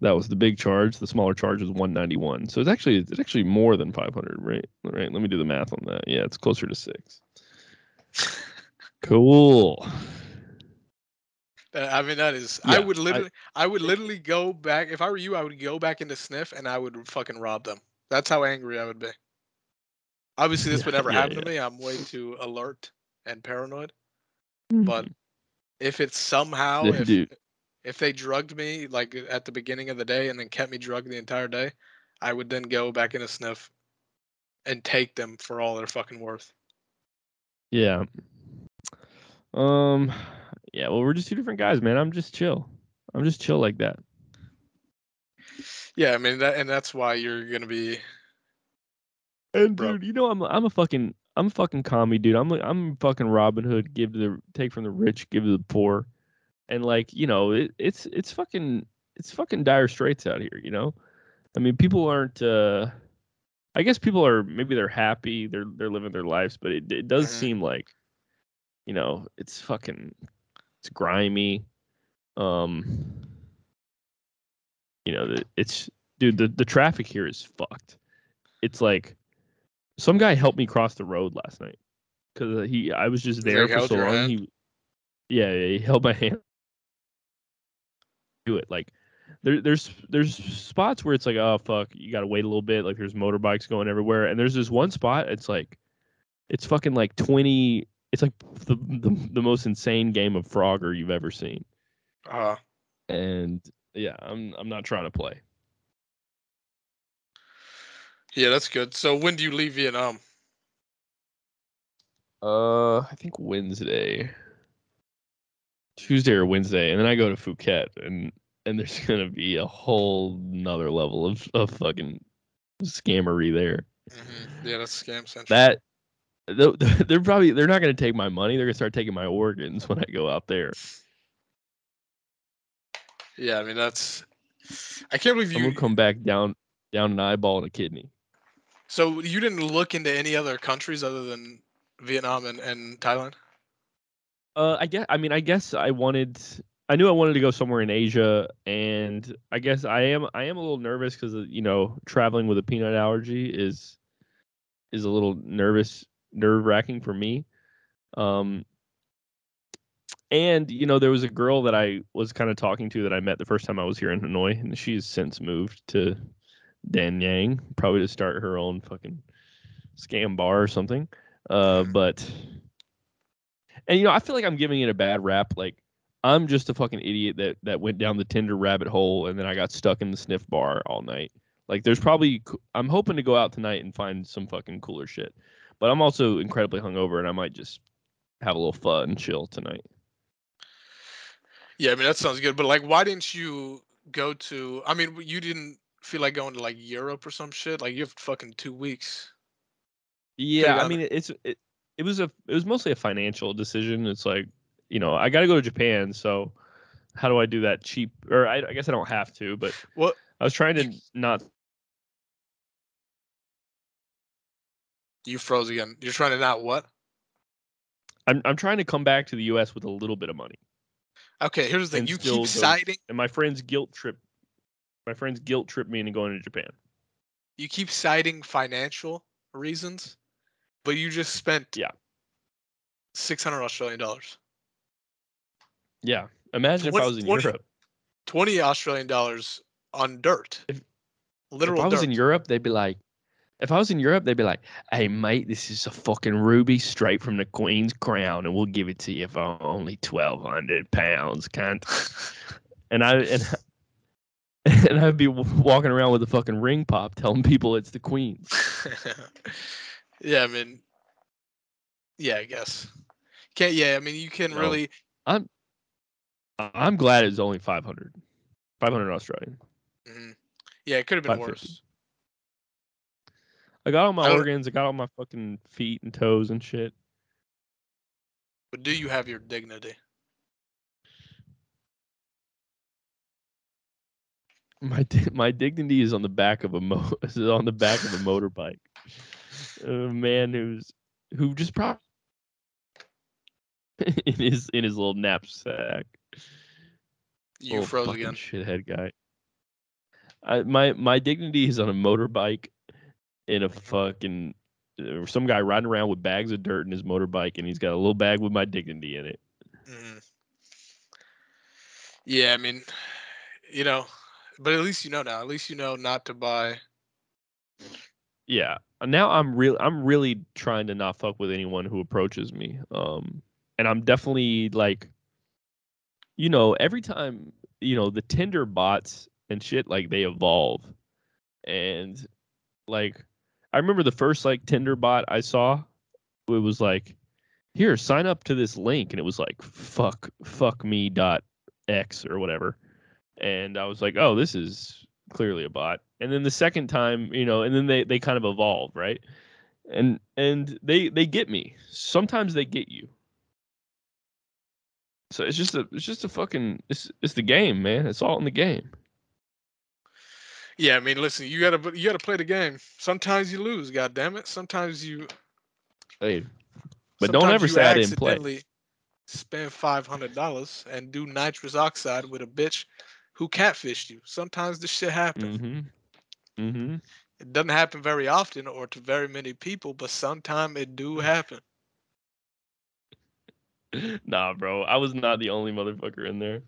That was the big charge. The smaller charge was one ninety-one. So it's actually it's actually more than five hundred, right? Right. Let me do the math on that. Yeah, it's closer to six. Cool. Uh, I mean that is I Yeah, would I- literally I, would literally go back if I were you, I would go back into sniff and I would fucking rob them. That's how angry I would be. Obviously this would never yeah, happen to me. I'm way too alert and paranoid. Mm-hmm. But if it's somehow if dude. if they drugged me like at the beginning of the day and then kept me drugged the entire day, I would then go back in a sniff and take them for all they're fucking worth. Yeah. Um. Yeah. Well, we're just two different guys, man. I'm just chill. I'm just chill like that. Yeah, I mean that and that's why you're gonna be And Bro. dude, you know I'm a, I'm a fucking I'm a fucking commie, dude. I'm a, I'm fucking Robin Hood. Give to the take from the rich, give to the poor, and like you know it, it's it's fucking it's fucking dire straits out here. You know, I mean people aren't. uh I guess people are maybe they're happy, they're they're living their lives, but it it does Mhm. seem like, you know, it's fucking it's grimy. Um, you know, it's dude the the traffic here is fucked. It's like some guy helped me cross the road last night because he I was just there for so long. He yeah, he held my hand. Do it like there, there's there's spots where it's like, oh fuck, you gotta wait a little bit. Like there's motorbikes going everywhere, and there's this one spot. It's like, it's fucking like twenty. It's like the the, the most insane game of Frogger you've ever seen. Uh, And yeah, I'm I'm not trying to play. Yeah, that's good. So when do you leave Vietnam? Uh, I think Wednesday, Tuesday or Wednesday, and then I go to Phuket, and and there's gonna be a whole nother level of of fucking scammery there. hmm Yeah, that's scam central. That they're probably they're not gonna take my money. They're gonna start taking my organs when I go out there. Yeah, I mean that's. I can't believe you. I'm gonna come back down down an eyeball and a kidney. So you didn't look into any other countries other than Vietnam and, and Thailand? Uh, I guess. I mean, I guess I wanted. I knew I wanted to go somewhere in Asia, and I guess I am. I am a little nervous because you know traveling with a peanut allergy is is a little nervous, nerve wracking for me. Um, and you know there was a girl that I was kind of talking to that I met the first time I was here in Hanoi, and she's since moved to Da Nang, probably to start her own fucking scam bar or something. Uh, but and you know, I feel like I'm giving it a bad rap. Like I'm just a fucking idiot that that went down the Tinder rabbit hole and then I got stuck in the sniff bar all night. Like there's probably I'm hoping to go out tonight and find some fucking cooler shit. But I'm also incredibly hungover and I might just have a little fun and chill tonight. Yeah, I mean that sounds good. But like, why didn't you go to? I mean, you didn't feel like going to like Europe or some shit. Like you have fucking two weeks. Yeah, I mean it's it, it was a it was mostly a financial decision. It's like, you know, I got to go to Japan, so how do I do that cheap or I, I guess I don't have to, but What? I was trying to not You froze again. You're trying to not what? I'm I'm trying to come back to the US with a little bit of money. Okay, here's the thing. You keep citing. And my friends guilt trip my friends guilt trip me into going to Japan. You keep citing financial reasons, but you just spent Yeah. six hundred Australian dollars, Yeah. Imagine if I was in what- Europe. twenty Australian dollars on dirt. If- Literal if I was dirt. in Europe, they'd be like, if I was in Europe, they'd be like, "Hey, mate, this is a fucking ruby straight from the Queen's crown, and we'll give it to you for only twelve hundred pounds, cunt." and I and and I'd be walking around with a fucking ring pop, telling people it's the Queen's. yeah, I mean, yeah, I guess. Can't. Yeah, I mean, you can No. really. I'm I'm glad it's only 500, 500 Australian. mhm. Yeah, it could have been worse. I got all my I organs. I got all my fucking feet and toes and shit. But do you have your dignity? My my dignity is on the back of a mo is on the back of a motorbike. A man who's who just probably in his in his little knapsack. You Little froze again. Shithead guy. I, my my dignity is on a motorbike in a fucking uh, some guy riding around with bags of dirt in his motorbike and he's got a little bag with my dignity in it. Mhm. Yeah, I mean, you know, but at least you know now. At least you know not to buy. Yeah. Now I'm real I'm really trying to not fuck with anyone who approaches me. Um and I'm definitely like you know, every time, you know, the Tinder bots and shit like they evolve. And like I remember the first like Tinder bot I saw it was like here sign up to this link and it was like fuck fuck me dot x or whatever and i was like oh this is clearly a bot and then the second time you know and then they they kind of evolve right and and they they get me sometimes they get you so it's just a it's just a fucking it's it's the game man it's all in the game Yeah, I mean, listen, you gotta you gotta play the game. Sometimes you lose. God damn it. Sometimes you. hey but don't ever say i didn't play Spend five hundred dollars and do nitrous oxide with a bitch who catfished you. Sometimes this shit happens. mm-hmm mm-hmm It doesn't happen very often or to very many people, but sometimes it do happen. nah bro i was not the only motherfucker in there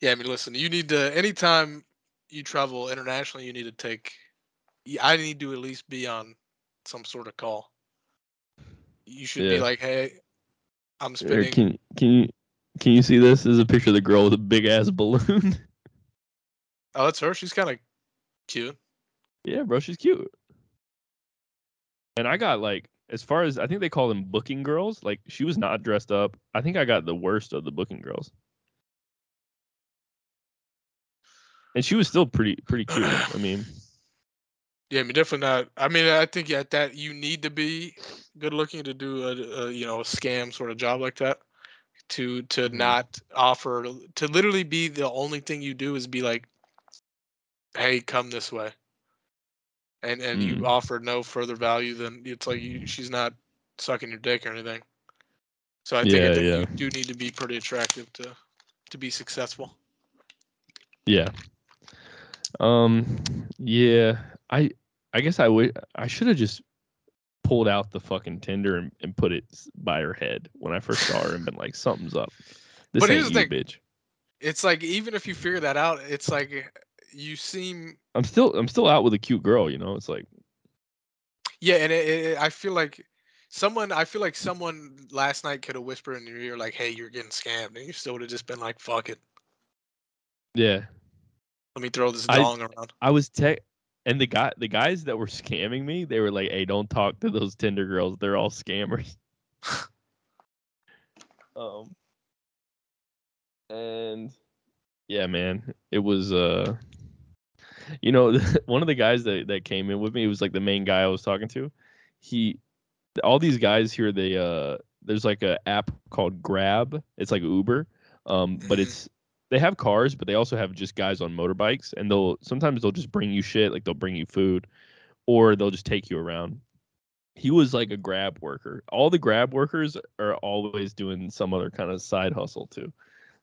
Yeah, I mean, listen, you need to anytime you travel internationally, you need to take. I need to at least be on some sort of call. You should be like, "Hey, I'm spending." can can you can you see this? This is a picture of the girl with a big ass balloon. Oh, that's her. She's kind of cute. yeah, bro, she's cute. And I got like as far as I think they call them booking girls. Like she was not dressed up. I think I got the worst of the booking girls. And she was still pretty pretty cute. I mean, Yeah, I mean, definitely not. I mean, I think at that you need to be good looking to do a, a you know a scam sort of job like that. To to Mhm. not offer to literally be the only thing you do is be like, hey, come this way. And and you Mm. offer no further value than it's like you, she's not sucking your dick or anything. So I think, I Yeah, think yeah. you do need to be pretty attractive to to be successful. yeah. Um yeah, I I guess I would I should have just pulled out the fucking Tinder and, and put it by her head when I first saw her and been like something's up. This But ain't you, thing. bitch. It's like even if you figure that out, it's like you seem I'm still I'm still out with a cute girl, you know. It's like Yeah, and it, it, I feel like someone, I feel like someone last night could have whispered in your ear, like, "Hey, you're getting scammed," and you still would have just been like, "Fuck it, yeah. let me throw this I- dong around." I was tech and the guy the guys that were scamming me, they were like, "Hey, don't talk to those Tinder girls. They're all scammers." um and yeah, man, it was uh you know, one of the guys that that came in with me, it was like the main guy I was talking to. He all these guys here they uh there's like a app called Grab. It's like Uber. Um but it's they have cars, but they also have just guys on motorbikes, and they'll sometimes they'll just bring you shit, like they'll bring you food, or they'll just take you around. He was like a grab worker. All the grab workers are always doing some other kind of side hustle too,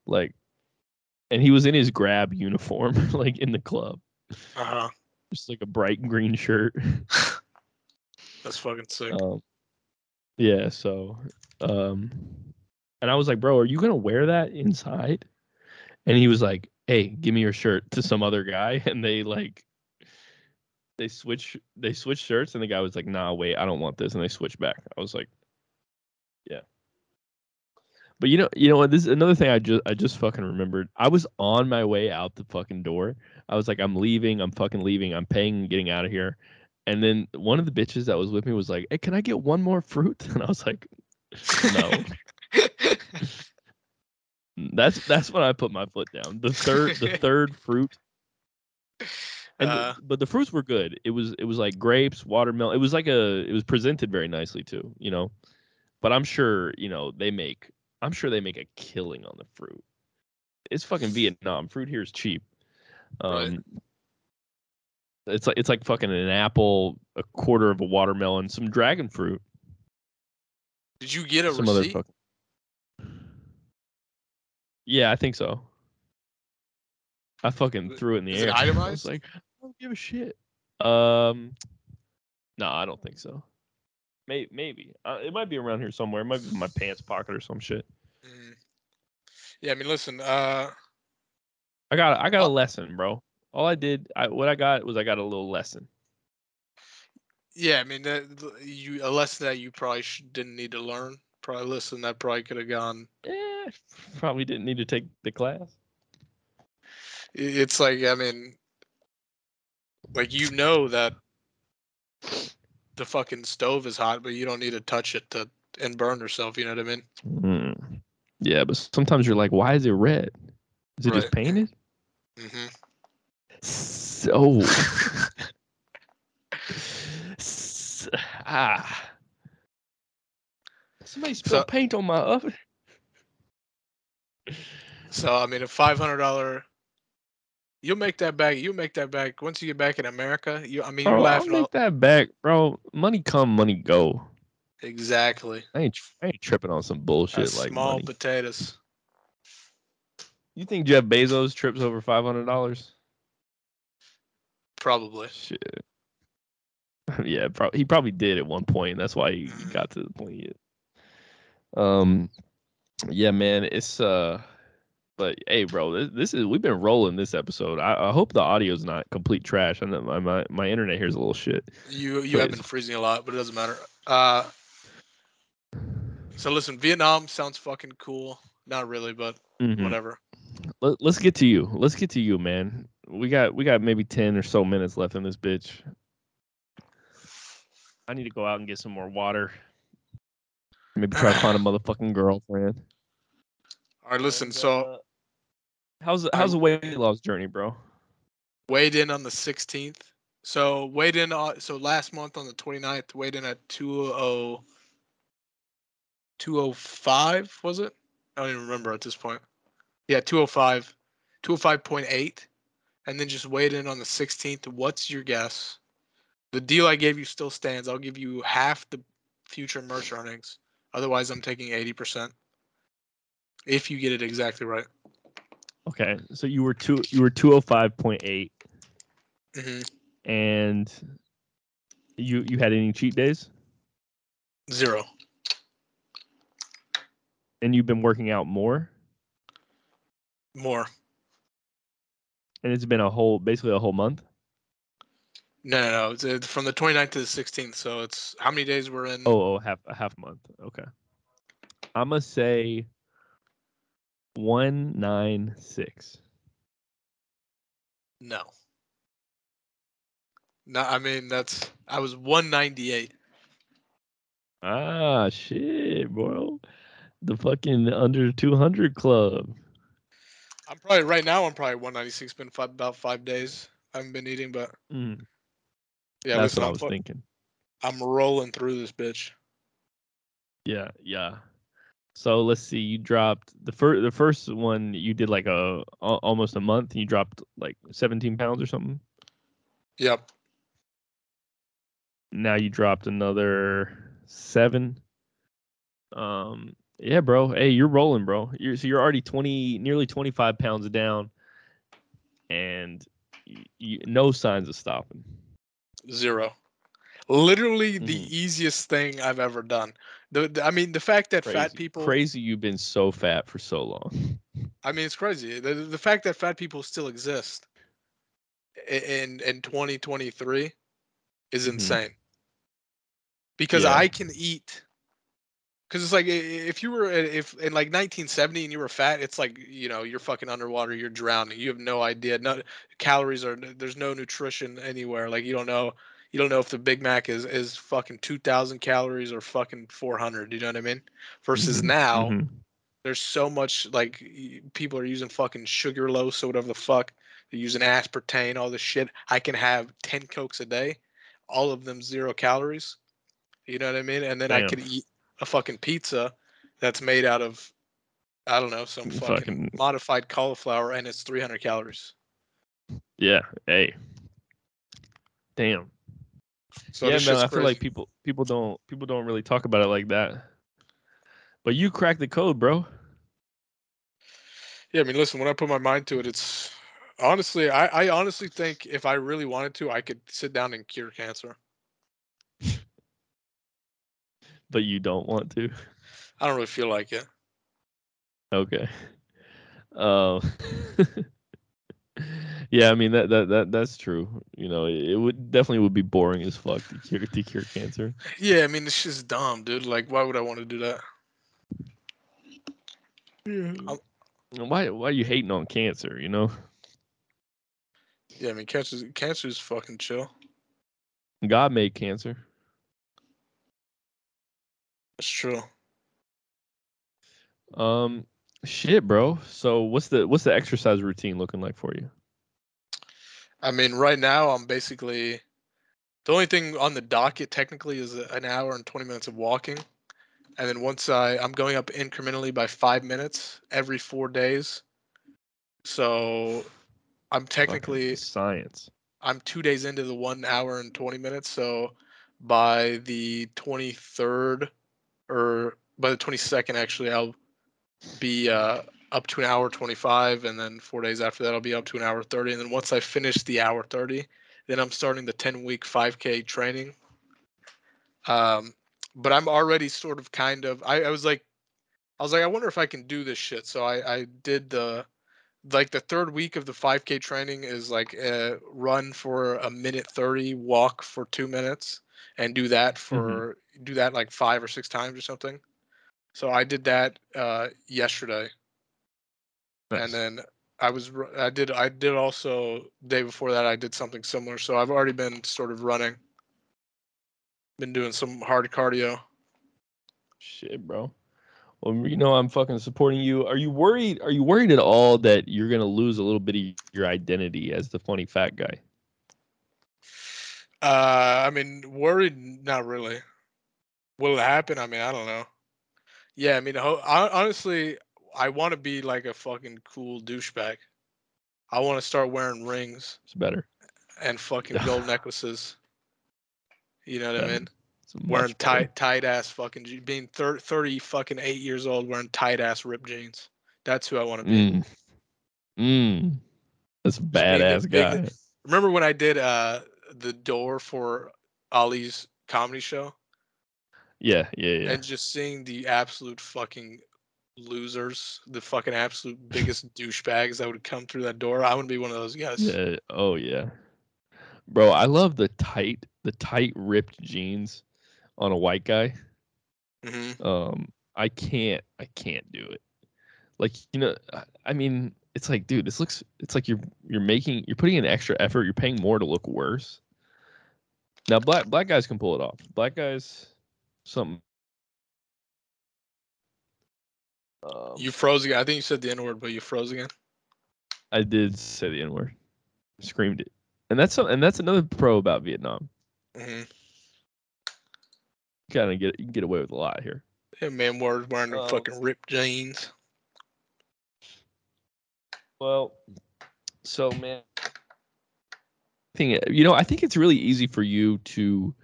like, and he was in his grab uniform, like in the club, Uh huh. just like a bright green shirt. That's fucking sick. Um, yeah, so, um, and I was like, bro, are you gonna wear that inside? And he was like, hey, give me your shirt to some other guy, and they like, they switch, they switch shirts, and the guy was like, nah, wait, I don't want this, and they switched back. I was like, yeah. But you know, you know what? This is another thing I just, I just fucking remembered. I was on my way out the fucking door. I was like, I'm leaving. I'm fucking leaving. I'm paying, and getting out of here. And then one of the bitches that was with me was like, "Hey, can I get one more fruit?" And I was like, "No." that's that's when I put my foot down. The third the third fruit. And the- Uh. but the fruits were good. It was it was like grapes, watermelon. It was like a it was presented very nicely too, you know. But I'm sure, you know, they make I'm sure they make a killing on the fruit. It's fucking Vietnam. Fruit here is cheap. Um Right. it's like it's like fucking an apple, a quarter of a watermelon, some dragon fruit, Did you get a some other receipt? fucking. Yeah, I think so. I fucking threw it in the is it air. I itemized? was like, I don't give a shit. Um, no, I don't think so. Maybe, maybe. Uh, it might be around here somewhere. It might be in my pants pocket or some shit. Mm. Yeah, I mean, listen. Uh, I got, I got a Oh. lesson, bro. All I did, I what I got was I got a little lesson. yeah, I mean, that, you a lesson that you probably sh- didn't need to learn. Probably a lesson that probably could have gone. Eh, probably didn't need to take the class. It's like, I mean, like you know that the fucking stove is hot, but you don't need to touch it to and burn yourself. You know what I mean? Mm. Yeah, but sometimes you're like, why is it red? Is it just Right. painted? hmm So. S- ah. Somebody spilled So- paint on my oven. So I mean, a five hundred dollar. You'll make that back. You'll make that back once you get back in America. You, I mean, you're Bro, I'll laughing. All, make that back, bro. Money come, money go. exactly. I ain't, I ain't tripping on some bullshit That's like small money. potatoes. You think Jeff Bezos trips over five hundred dollars? Probably. Shit. yeah, pro- he probably did at one point. That's why he, he got to the point is. Um, yeah, man, it's uh, But hey, bro, this, this is we've been rolling this episode. I, I hope the audio's not complete trash. I know my, my my internet here's a little shit. You you have been freezing a lot, but it doesn't matter. Uh, so listen, Vietnam sounds fucking cool. Not really, but Mhm. whatever. Let, let's get to you. Let's get to you, man. We got we got maybe ten or so minutes left in this bitch. I need to go out and get some more water. Maybe try to find a motherfucking girlfriend. All right, listen. And, So uh, how's the, how's the weight loss journey, bro? weighed in on the 16th. So weighed in on so last month on the 29th, weighed in at 20 205 was it? I don't even remember at this point. Yeah, 205. 205.8 and then just weighed in on the 16th. What's your guess? The deal I gave you still stands. I'll give you half the future merch earnings. Otherwise, I'm taking 80%. If you get it exactly right. Okay, so you were two you were two oh five point eight, hmm and you you had any cheat days, Zero. and you've been working out more, More. and it's been a whole basically a whole month. No, no, no. It's, uh, from the 29th to the 16th. So it's how many days we're in? Oh, oh, half a half month. Okay. I'm gonna say one nine six. No. No, I mean that's I was 198. Ah, shit, bro. The fucking under two hundred club. I'm probably right now. I'm probably 196. Been five, about five days. I haven't been eating, but Mm, yeah, that's listen, what I was thinking. I'm rolling through this bitch. Yeah, yeah. So let's see. You dropped the first. The first one you did like a al- almost a month. And you dropped like seventeen pounds or something. Yep. Now you dropped another seven. Um. Yeah, bro. Hey, you're rolling, bro. You're so you're already twenty, nearly twenty five pounds down, and you, no signs of stopping. Zero. Literally the Mhm. easiest thing I've ever done. The, the- I mean, the fact that Crazy. fat people. Crazy, you've been so fat for so long. I mean, it's crazy. The, the fact that fat people still exist in in 2023 is Mhm. insane. Because Yeah. I can eat. Because it's like if you were if in like 1970 and you were fat, it's like you know you're fucking underwater, you're drowning. You have no idea. No calories are there's no nutrition anywhere. Like you don't know you don't know if the Big Mac is is fucking 2,000 calories or fucking 400. You know what I mean? Versus Mhm, now mhm. there's so much like people are using fucking sucralose or whatever the fuck. They're using aspartame, all this shit. I can have ten cokes a day, all of them zero calories. You know what I mean? And then I Damn. could eat a fucking pizza that's made out of I don't know some fucking, Fucking- modified cauliflower and it's 300 calories. Yeah. Hey. Damn. So yeah, man. I feel like people people don't people don't really talk about it like that. But you cracked the code, bro. Yeah, I mean, listen, when I put my mind to it, it's honestly, I, I honestly think if I really wanted to, I could sit down and cure cancer. But you don't want to. I don't really feel like it. Okay. Um. yeah, I mean that, that that that's true. You know, it, it would definitely would be boring as fuck to cure to cure cancer. Yeah, I mean, it's just dumb, dude. Like, why would I want to do that? Why why are you hating on cancer? You know, Yeah, I mean, cancer cancer is fucking chill. God made cancer. That's true. Um, shit, bro. So what's the what's the exercise routine looking like for you? I mean, right now I'm basically the only thing on the docket technically is an hour and 20 minutes of walking. And then once I I'm going up incrementally by 5 minutes every 4 days. So I'm Fucking technically science. I'm 2 days into the 1 hour and 20 minutes, so by the 23rd or by the 22nd actually I'll be uh up to an hour 25 and then 4 days after that I'll be up to an hour 30 and then once I finish the hour 30 then I'm starting the 10 week 5k training um but I'm already sort of kind of I, I was like I was like, I wonder if I can do this shit. So I I did the like the third week of the 5K training is like a run for a minute 30, walk for two minutes, and do that for do that like five or six times or something. So I did that uh, yesterday, Nice. and then I was I did I did also day before that I did something similar. So I've already been sort of running, been doing some hard cardio. Shit, bro. Well, you know I'm fucking supporting you. Are you worried? Are you worried at all that you're gonna lose a little bit of your identity as the funny fat guy? Uh, I mean, worried, not really. Will it happen? I mean, I don't know. Yeah, I mean, ho- honestly, I want to be like a fucking cool douchebag. I want to start wearing rings It's better. and fucking gold necklaces. You know what I mean? Wearing tight, tight ass fucking, je- being thir- 30 fucking eight years old, wearing tight ass ripped jeans. That's who I want to be. Mm. Mm. That's a being the badass guy. big- Remember when I did uh the door for Ali's comedy show? Yeah, yeah, yeah. and just seeing the absolute fucking losers, the fucking absolute biggest douchebags that would come through that door. I to be one of those guys. Yeah. Oh yeah. Bro, I love the tight, the tight ripped jeans on a white guy. hmm Um, I can't, I can't do it. Like you know, I- I mean, it's like, dude, this looks, it's like you're you're making, you're putting in extra effort. You're paying more to look worse. Now, black black guys can pull it off. Black guys, something. Um, You froze again. I think you said the N word, but you froze again. I did say the N word, screamed it, and that's some- and that's another pro about Vietnam. hmm Kind of get you can get away with a lot here. Yeah, man, we're wearing the Um, fucking ripped jeans. Well, so man, thing you know, I think it's really easy for you to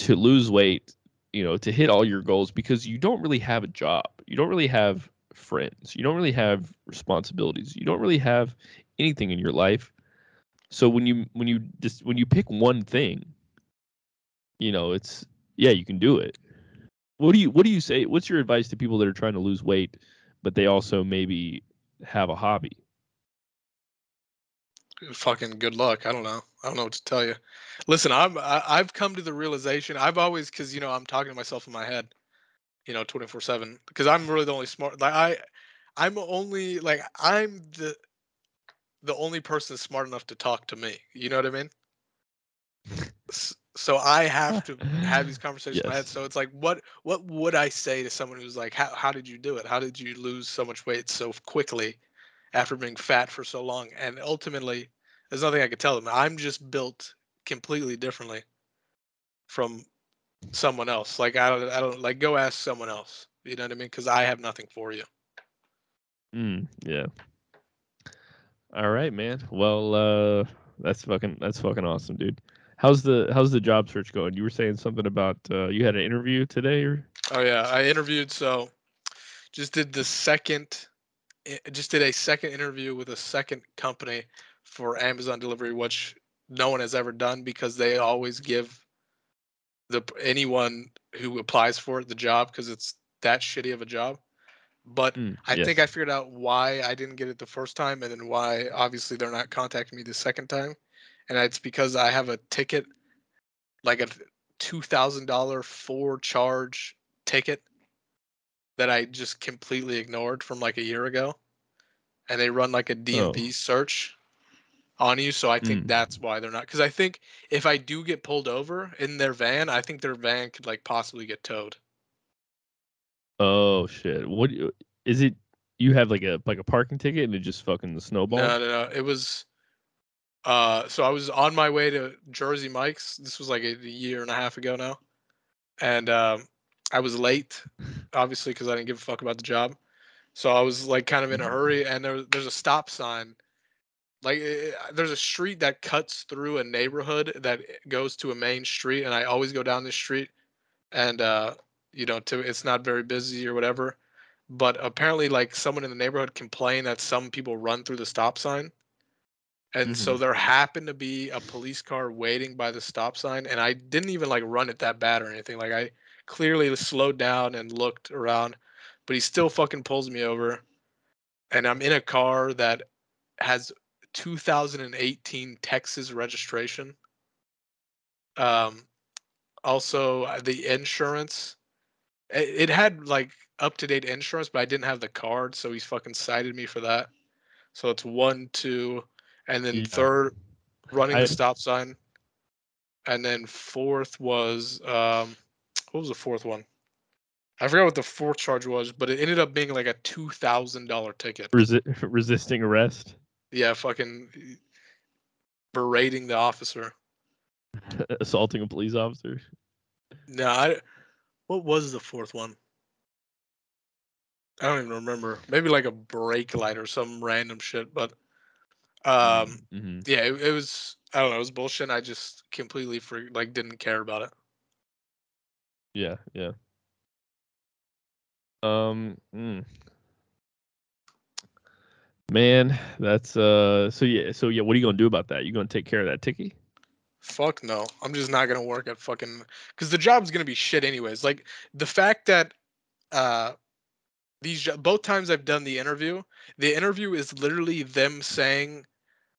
to lose weight, you know, to hit all your goals because you don't really have a job. You don't really have friends. You don't really have responsibilities. You don't really have anything in your life. So when you when you just when you pick one thing, you know, it's yeah, you can do it. What do you what do you say? What's your advice to people that are trying to lose weight but they also maybe have a hobby? Fucking good luck. I don't know. I don't know what to tell you. Listen, I'm I, I've come to the realization. I've always because you know I'm talking to myself in my head, you know, 24 seven. Because I'm really the only smart. Like I, I'm only like I'm the the only person smart enough to talk to me. You know what I mean? So I have to have these conversations in my head. So it's like, what what would I say to someone who's like, how how did you do it? How did you lose so much weight so quickly after being fat for so long? And ultimately, there's nothing I could tell them. I'm just built completely differently from someone else. Like I don't I don't like go ask someone else. You know what I mean? Because I have nothing for you. Mm, yeah. All right, man. Well, uh, that's fucking that's fucking awesome, dude. How's the how's the job search going? You were saying something about uh, you had an interview today, or Oh yeah, I interviewed. So just did the second, just did a second interview with a second company for Amazon delivery, which no one has ever done because they always give the anyone who applies for it the job because it's that shitty of a job. But Mm, I yes. think I figured out why I didn't get it the first time, and then why obviously they're not contacting me the second time, and it's because I have a ticket, like a two thousand dollar four charge ticket that I just completely ignored from like a year ago, and they run like a DMV search on you. So I think Mm. that's why they're not. Because I think if I do get pulled over in their van, I think their van could like possibly get towed. oh shit, what is it? You have like a like a parking ticket and it just fucking the snowball. No, no, no. It was. Uh, so I was on my way to Jersey Mike's. This was like a, a year and a half ago now, and um, I was late, obviously because I didn't give a fuck about the job. So I was like kind of in a hurry, and there, there's a stop sign. Like eh, there's a street that cuts through a neighborhood that goes to a main street, and I always go down this street, and uh, you know, to it's not very busy or whatever. But apparently, like someone in the neighborhood complained that some people run through the stop sign. And so there happened to be a police car waiting by the stop sign, and I didn't even like run it that bad or anything. Like I clearly slowed down and looked around, but he still fucking pulls me over. And I'm in a car that has 2018 Texas registration. Um, also uh, the insurance, it, it had like up to date insurance, but I didn't have the card, so he's fucking cited me for that. So it's one, two, and then Yeah. third, running I- the stop sign, and then fourth was um, what was the fourth one? I forgot what the fourth charge was, but it ended up being like a two thousand dollar ticket. Resi- resisting arrest, Yeah, fucking berating the officer. assaulting a police officer. No, I. What was the fourth one? I don't even remember. Maybe like a brake light or some random shit. But um, Mhm. yeah, it, it was. I don't know. It was bullshit. and I just completely for like didn't care about it. Yeah, yeah. Um, mm. man, that's uh. So yeah, so yeah. What are you gonna do about that? You gonna take care of that ticky? Fuck no. I'm just not gonna work at fucking because the job's gonna be shit anyways. Like the fact that uh these jo- both times I've done the interview, the interview is literally them saying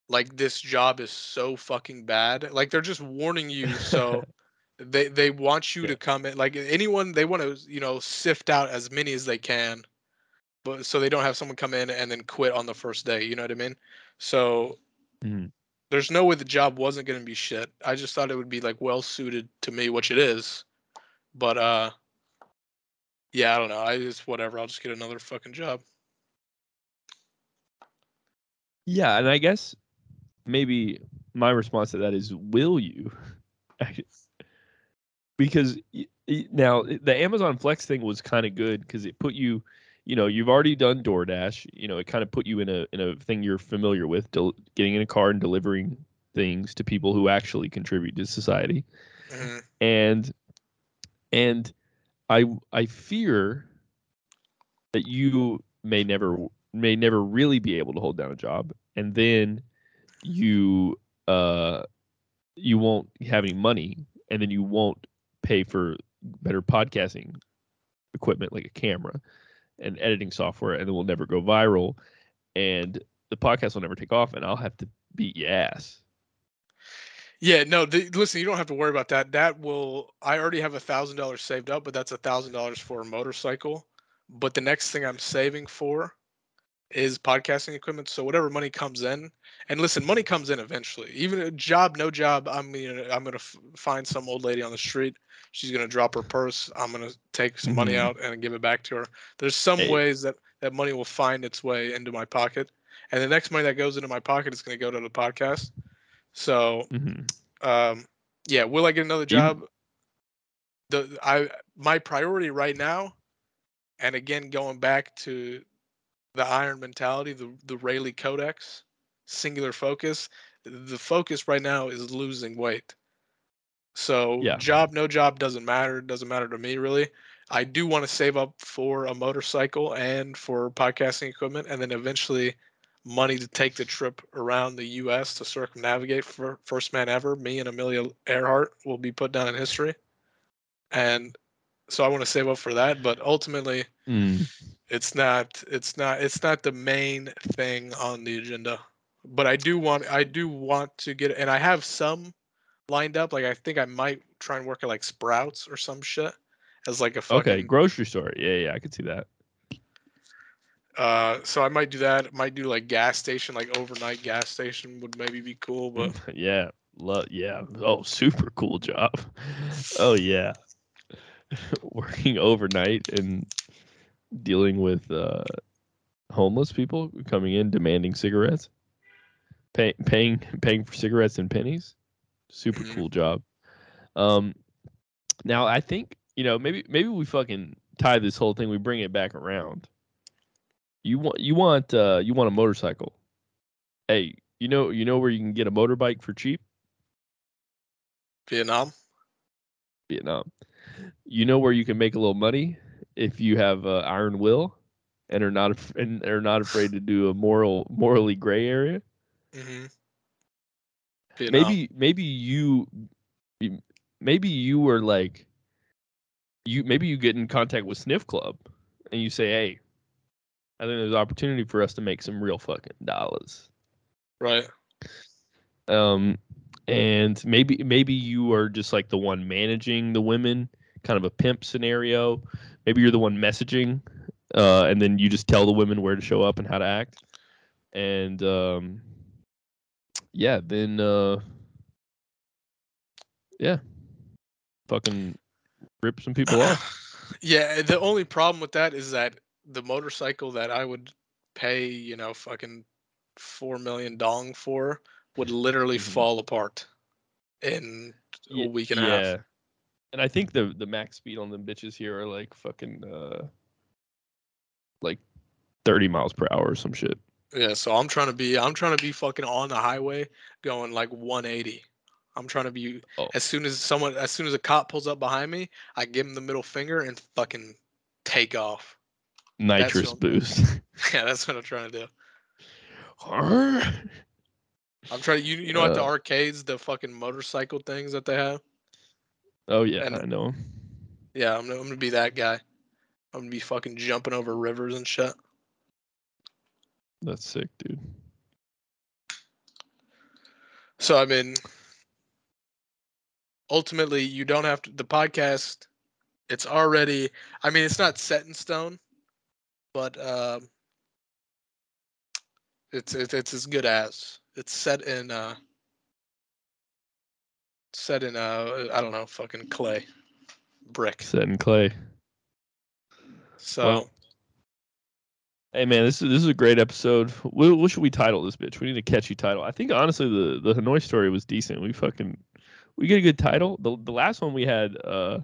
like this job is so fucking bad. Like they're just warning you so they they want you Yeah. to come in like anyone they want to you know sift out as many as they can but so they don't have someone come in and then quit on the first day you know what i mean so Mhm. there's no way the job wasn't going to be shit i just thought it would be like well suited to me which it is but uh yeah i don't know i just whatever i'll just get another fucking job Yeah, and I guess maybe my response to that is, will you? because now the Amazon Flex thing was kind of good because it put you, you know, you've already done DoorDash. You know, it kind of put you in a in a thing you're familiar with, del- getting in a car and delivering things to people who actually contribute to society. Mhm. and and i i fear that you may never may never really be able to hold down a job and then you uh you won't have any money and then you won't pay for better podcasting equipment like a camera and editing software and it will never go viral and the podcast will never take off and i'll have to beat your ass. Yeah no the, listen you don't have to worry about that. That will i already have a thousand dollars saved up but that's a thousand dollars for a motorcycle. But the next thing i'm saving for is podcasting equipment. So whatever money comes in and listen money comes in eventually. Even a job no job i'm gonna i'm gonna f- find some old lady on the street she's gonna drop her purse i'm gonna take some money Mhm. out and give it back to her there's some Hey. ways that that money will find its way into my pocket and the next money that goes into my pocket is gonna go to the podcast so Mhm. um yeah will i get another You- job the i my priority right now and again going back to the iron mentality the the rayleigh codex singular focus the focus right now is losing weight so Yeah. job no job doesn't matter it doesn't matter to me really i do want to save up for a motorcycle and for podcasting equipment and then eventually money to take the trip around the us to circumnavigate for first man ever me and amelia earhart will be put down in history and so i want to save up for that but ultimately Mm. it's not it's not it's not the main thing on the agenda but i do want i do want to get and i have some lined up like i think i might try and work at like sprouts or some shit as like a fucking Okay, grocery store. Yeah, yeah, I could see that. uh so i might do that might do like gas station like overnight gas station would maybe be cool but yeah, lo- yeah. Oh, super cool job. Oh yeah, working overnight and dealing with uh, homeless people coming in demanding cigarettes, pay, paying paying for cigarettes and pennies. Super Mhm. cool job. Um, now I think you know maybe maybe we fucking tie this whole thing. We bring it back around. You want you want uh you want a motorcycle. Hey, you know you know where you can get a motorbike for cheap? vietnam Vietnam. You know where you can make a little money if you have uh, iron will and are not and are not afraid to do a moral morally gray area. hmm Maybe maybe you maybe you were like you maybe you get in contact with Sniff Club and you say, "Hey, I think there's opportunity for us to make some real fucking dollars." Right. Um, and maybe maybe you are just like the one managing the women, kind of a pimp scenario. Maybe you're the one messaging, uh, and then you just tell the women where to show up and how to act. And um, yeah, then uh, yeah, fucking rip some people off. yeah, the only problem with that is that the motorcycle that I would pay, you know, fucking four million dong for would literally Mhm. fall apart in a week and a half. And I think the the max speed on them bitches here are like fucking uh like 30 miles per hour or some shit. Yeah, so I'm trying to be I'm trying to be fucking on the highway going like 180. I'm trying to be Oh. as soon as someone as soon as a cop pulls up behind me, I give him the middle finger and fucking take off. Nitrous boost. Yeah, that's what I'm trying to do. I'm trying to you you know at the Uh. arcades the fucking motorcycle things that they have? Oh, yeah, And- I know. Yeah, I'm I'm gonna be that guy. I'm gonna be fucking jumping over rivers and shit. That's sick, dude. So I mean, ultimately, you don't have to. The podcast, it's already. I mean, it's not set in stone, but um, it's it's it's as good as. It's set in uh, set in uh, I don't know, fucking clay, brick. Set in clay. So Well, Hey man, this is this is a great episode. What, what should we title this bitch? We need a catchy title. I think honestly the the Hanoi story was decent. We fucking we get a good title. The the last one we had uh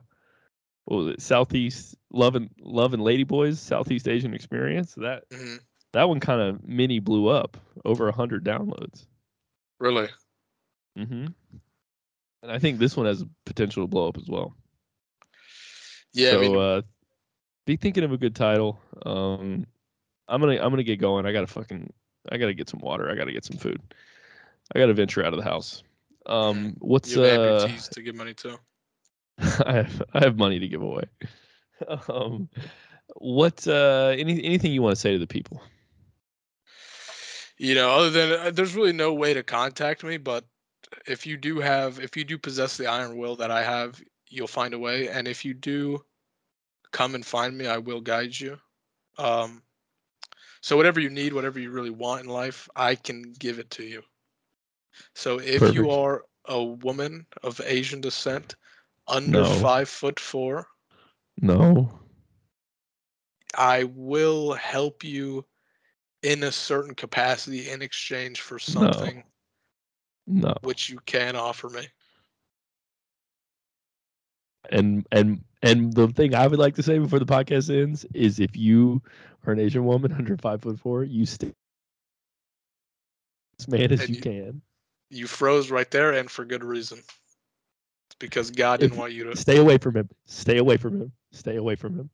what was it? Southeast Love and Love and Lady Boys Southeast Asian Experience. That mhm, that one kind of mini blew up over a hundred downloads. really, Mm-hmm. And I think this one has potential to blow up as well. yeah. so I mean, uh, be thinking of a good title. Um, I'm gonna I'm gonna get going. I gotta fucking I gotta get some water. I gotta get some food. I gotta venture out of the house. Um, what's you have uh? to give money to. I have I have money to give away. um, what uh? Any anything you want to say to the people? you know other than uh, there's really no way to contact me but if you do have if you do possess the iron will that i have you'll find a way and if you do come and find me i will guide you um so whatever you need whatever you really want in life i can give it to you so if you are a woman of asian descent under No. five foot four No. i will help you in a certain capacity in exchange for something No. which you can offer me. And and and the thing I would like to say before the podcast ends is if you are an Asian woman under five foot four, you stay as man as you you- can. You froze right there, and for good reason. It's because God didn't If- want you to. Stay away from him. Stay away from him. Stay away from him.